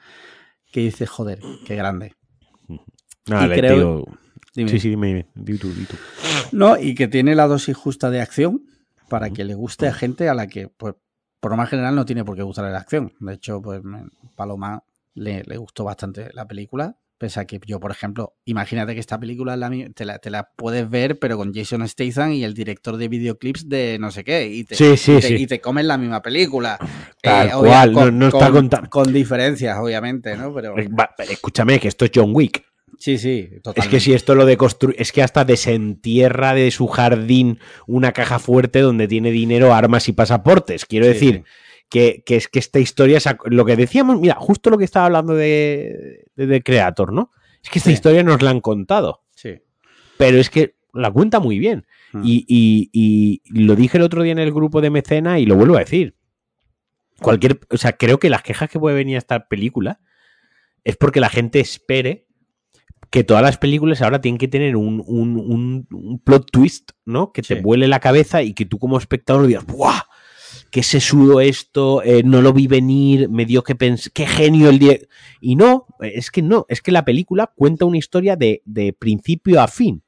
que dice, joder, qué grande. Nada, Y creo- Dime. Sí, sí, dime, dime. Di tú, di tú. No, y que tiene la dosis justa de acción para que le guste a gente a la que, pues, por lo más general no tiene por qué gustarle la acción. De hecho, pues, Paloma le, le gustó bastante la película. Pese que yo, por ejemplo, imagínate que esta película la te, la, te la puedes ver, pero con Jason Statham y el director de videoclips de no sé qué. Y te, Sí, sí, y te, sí. y te comes la misma película. Tal obvia- cual, no- no está con, con diferencias, obviamente, ¿no? Pero Eh, va, Escúchame, que esto es John Wick. sí, sí, Es que si esto lo de construir, es que hasta desentierra de su jardín una caja fuerte donde tiene dinero, armas y pasaportes. Quiero Sí, decir sí. Que, que es que esta historia, es lo que decíamos, mira, justo lo que estaba hablando de, de, de Creator, ¿no? Es que esta Sí. historia nos la han contado, Sí. pero es que la cuenta muy bien. Mm. Y, y- y lo dije el otro día en el grupo de Mecena y lo vuelvo a decir. Cualquier, o sea, creo que las quejas que puede venir a esta película es porque la gente espere que todas las películas ahora tienen que tener un, un- un- un plot twist, ¿no? Que te vuele la cabeza y que tú como espectador digas, ¡buah! Qué sesudo esto, eh, no lo vi venir, me dio que pensar, qué genio el día. Y no, es que no, es que la película cuenta una historia de, de principio a fin.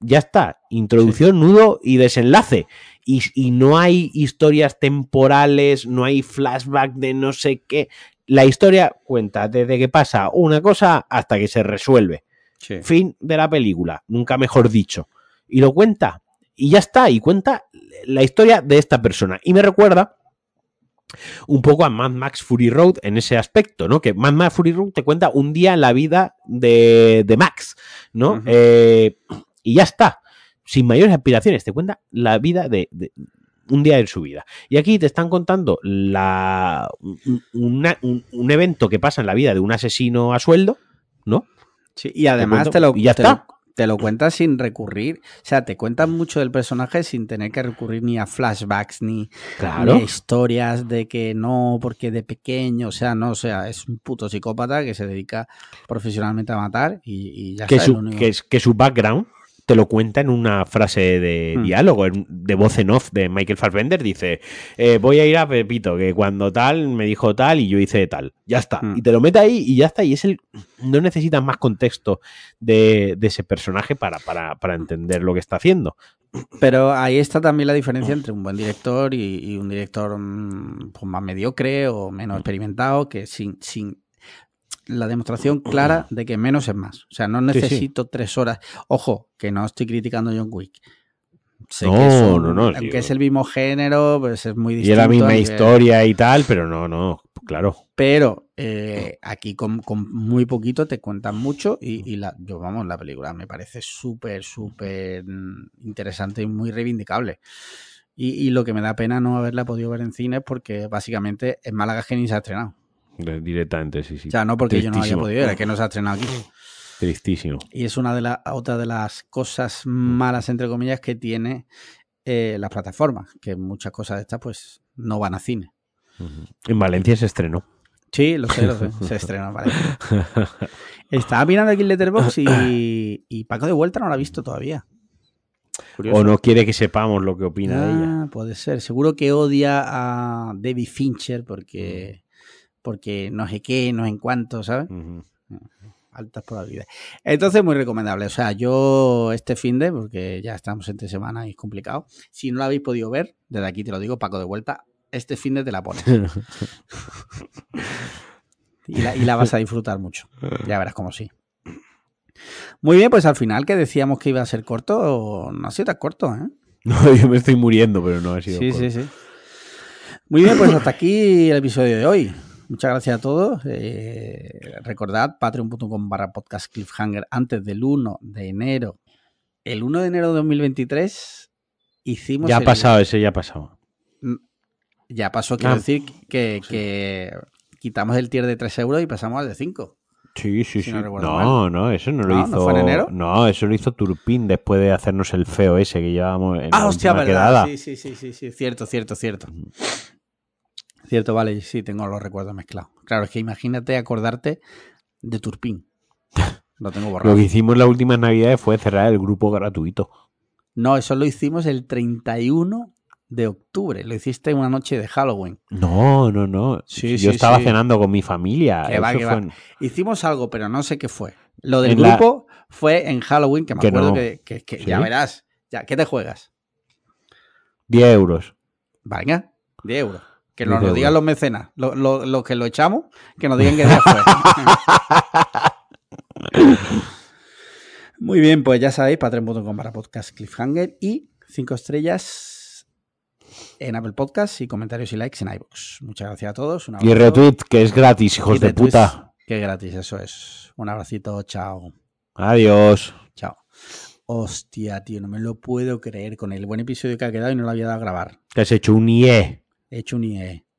Ya está, introducción, nudo y desenlace. Y, y no hay historias temporales, no hay flashback de no sé qué. La historia cuenta desde que pasa una cosa hasta que se resuelve. Sí. Fin de la película, nunca mejor dicho. Y lo cuenta. Y ya está. Y cuenta la historia de esta persona. Y me recuerda un poco a Mad Max Fury Road en ese aspecto, ¿no? Que Mad Max Fury Road te cuenta un día en la vida de, de Max, ¿no? Eh, y ya está. Sin mayores aspiraciones. Te cuenta la vida de, de- un día en su vida. Y aquí te están contando la, un, una- un- un evento que pasa en la vida de un asesino a sueldo, ¿no? Sí, y además cuento- te, lo, y ya te está. lo- te lo cuentas sin recurrir. O sea, te cuentan mucho del personaje sin tener que recurrir ni a flashbacks ni, Claro. ni a historias de que no, porque de pequeño. O sea, no, o sea, es un puto psicópata que se dedica profesionalmente a matar y, y ya que está. su, único. que, es- que su background te lo cuenta en una frase de Hmm. diálogo, de voz en off de Michael Fassbender. Dice: eh, Voy a ir a Pepito, que cuando tal me dijo tal y yo hice tal. Ya está. Hmm. Y te lo mete ahí y ya está. Y es el. No necesitas más contexto de, de ese personaje para, para, para entender lo que está haciendo. Pero ahí está también la diferencia entre un buen director y, y un director mm, pues, más mediocre o menos experimentado, que sin, sin la demostración clara de que menos es más. O sea, no Sí, sí. necesito tres horas. Ojo, que no estoy criticando a John Wick. Sé No, que es un- no, no, Aunque es el mismo género, pues es muy Y distinto. es la misma aunque- historia y tal, pero no, no, claro. Pero eh, aquí con, con muy poquito te cuentan mucho y, y la, yo, vamos, la película me parece súper, súper interesante y muy reivindicable. Y, y lo que me da pena no haberla podido ver en cine porque básicamente en Málaga que ni se ha estrenado. Directamente, sí, sí. O sea, no porque yo no haya podido ver, es que no se ha estrenado aquí. Tristísimo. Y es una de las otra de las cosas malas, entre comillas, que tiene eh, las plataformas, que muchas cosas de estas pues no van a cine. En Valencia se estrenó. Sí, lo sé, lo sé. Se estrenó, vale. Estaba mirando aquí el Letterboxd y, y Paco de Vuelta no lo ha visto todavía. o no quiere que sepamos lo que opina de ella. Ah, puede ser. Seguro que odia a David Fincher porque, porque no sé qué, no sé en cuánto, ¿sabes? Ujú. Altas probabilidades. Entonces, muy recomendable. O sea, yo este fin de, porque ya estamos entre semana y es complicado. Si no lo habéis podido ver, desde aquí te lo digo, Paco de Vuelta, este fin de te la pones. y, la, y la vas a disfrutar mucho. Ya verás como sí. Muy bien, pues al final que decíamos que iba a ser corto, no ha sido tan corto, ¿eh? No, yo me estoy muriendo, pero no ha sido. Sí, corto. sí, sí. Muy bien, pues hasta aquí el episodio de hoy. Muchas gracias a todos. Eh, recordad patreon.com barra podcast cliffhanger antes del 1 de enero. El 1 de enero de 2023 hicimos... Ya ha el- pasado, ese ya ha pasado. Ya pasó, quiero Ah, decir que, que quitamos el tier de 3 euros y pasamos al de 5. Sí, sí, Si sí. no No, no, eso no lo ¿No? ¿No hizo. fue en enero? No, eso lo hizo Turpin después de hacernos el feo ese que llevábamos en Ah, la hostia, verdad. quedada. Sí, sí, sí, sí, sí, cierto, cierto, cierto. Cierto, vale, sí, tengo los recuerdos mezclados. Claro, es que imagínate acordarte de Turpin. Lo tengo borrado. Lo que hicimos las últimas navidades fue cerrar el grupo gratuito. No, eso lo hicimos el 31 de octubre. Lo hiciste una noche de Halloween. No, no, no. Sí, Yo sí, estaba sí. cenando con mi familia. Que va, Eso que fue va. en- Hicimos algo, pero no sé qué fue. Lo del En la- grupo fue en Halloween, que me Que acuerdo no. que, que- ya verás. Ya, ¿Qué te juegas? 10 euros. Venga, 10 euros. Que 10 nos lo digan los mecenas. Lo, lo- lo que lo echamos, que nos digan que día fue. Muy bien, pues ya sabéis, patreon.com para podcast cliffhanger y 5 estrellas en Apple Podcasts y comentarios y likes en iBooks. Muchas gracias a todos. Un Y retweet, que es gratis, hijos Y de retweets, puta. Que es gratis, eso es. Un abracito, chao. Adiós. Chao. Hostia, tío, no me lo puedo creer con el buen episodio que ha quedado y no lo había dado a grabar. Que has hecho un IE. He hecho un IE.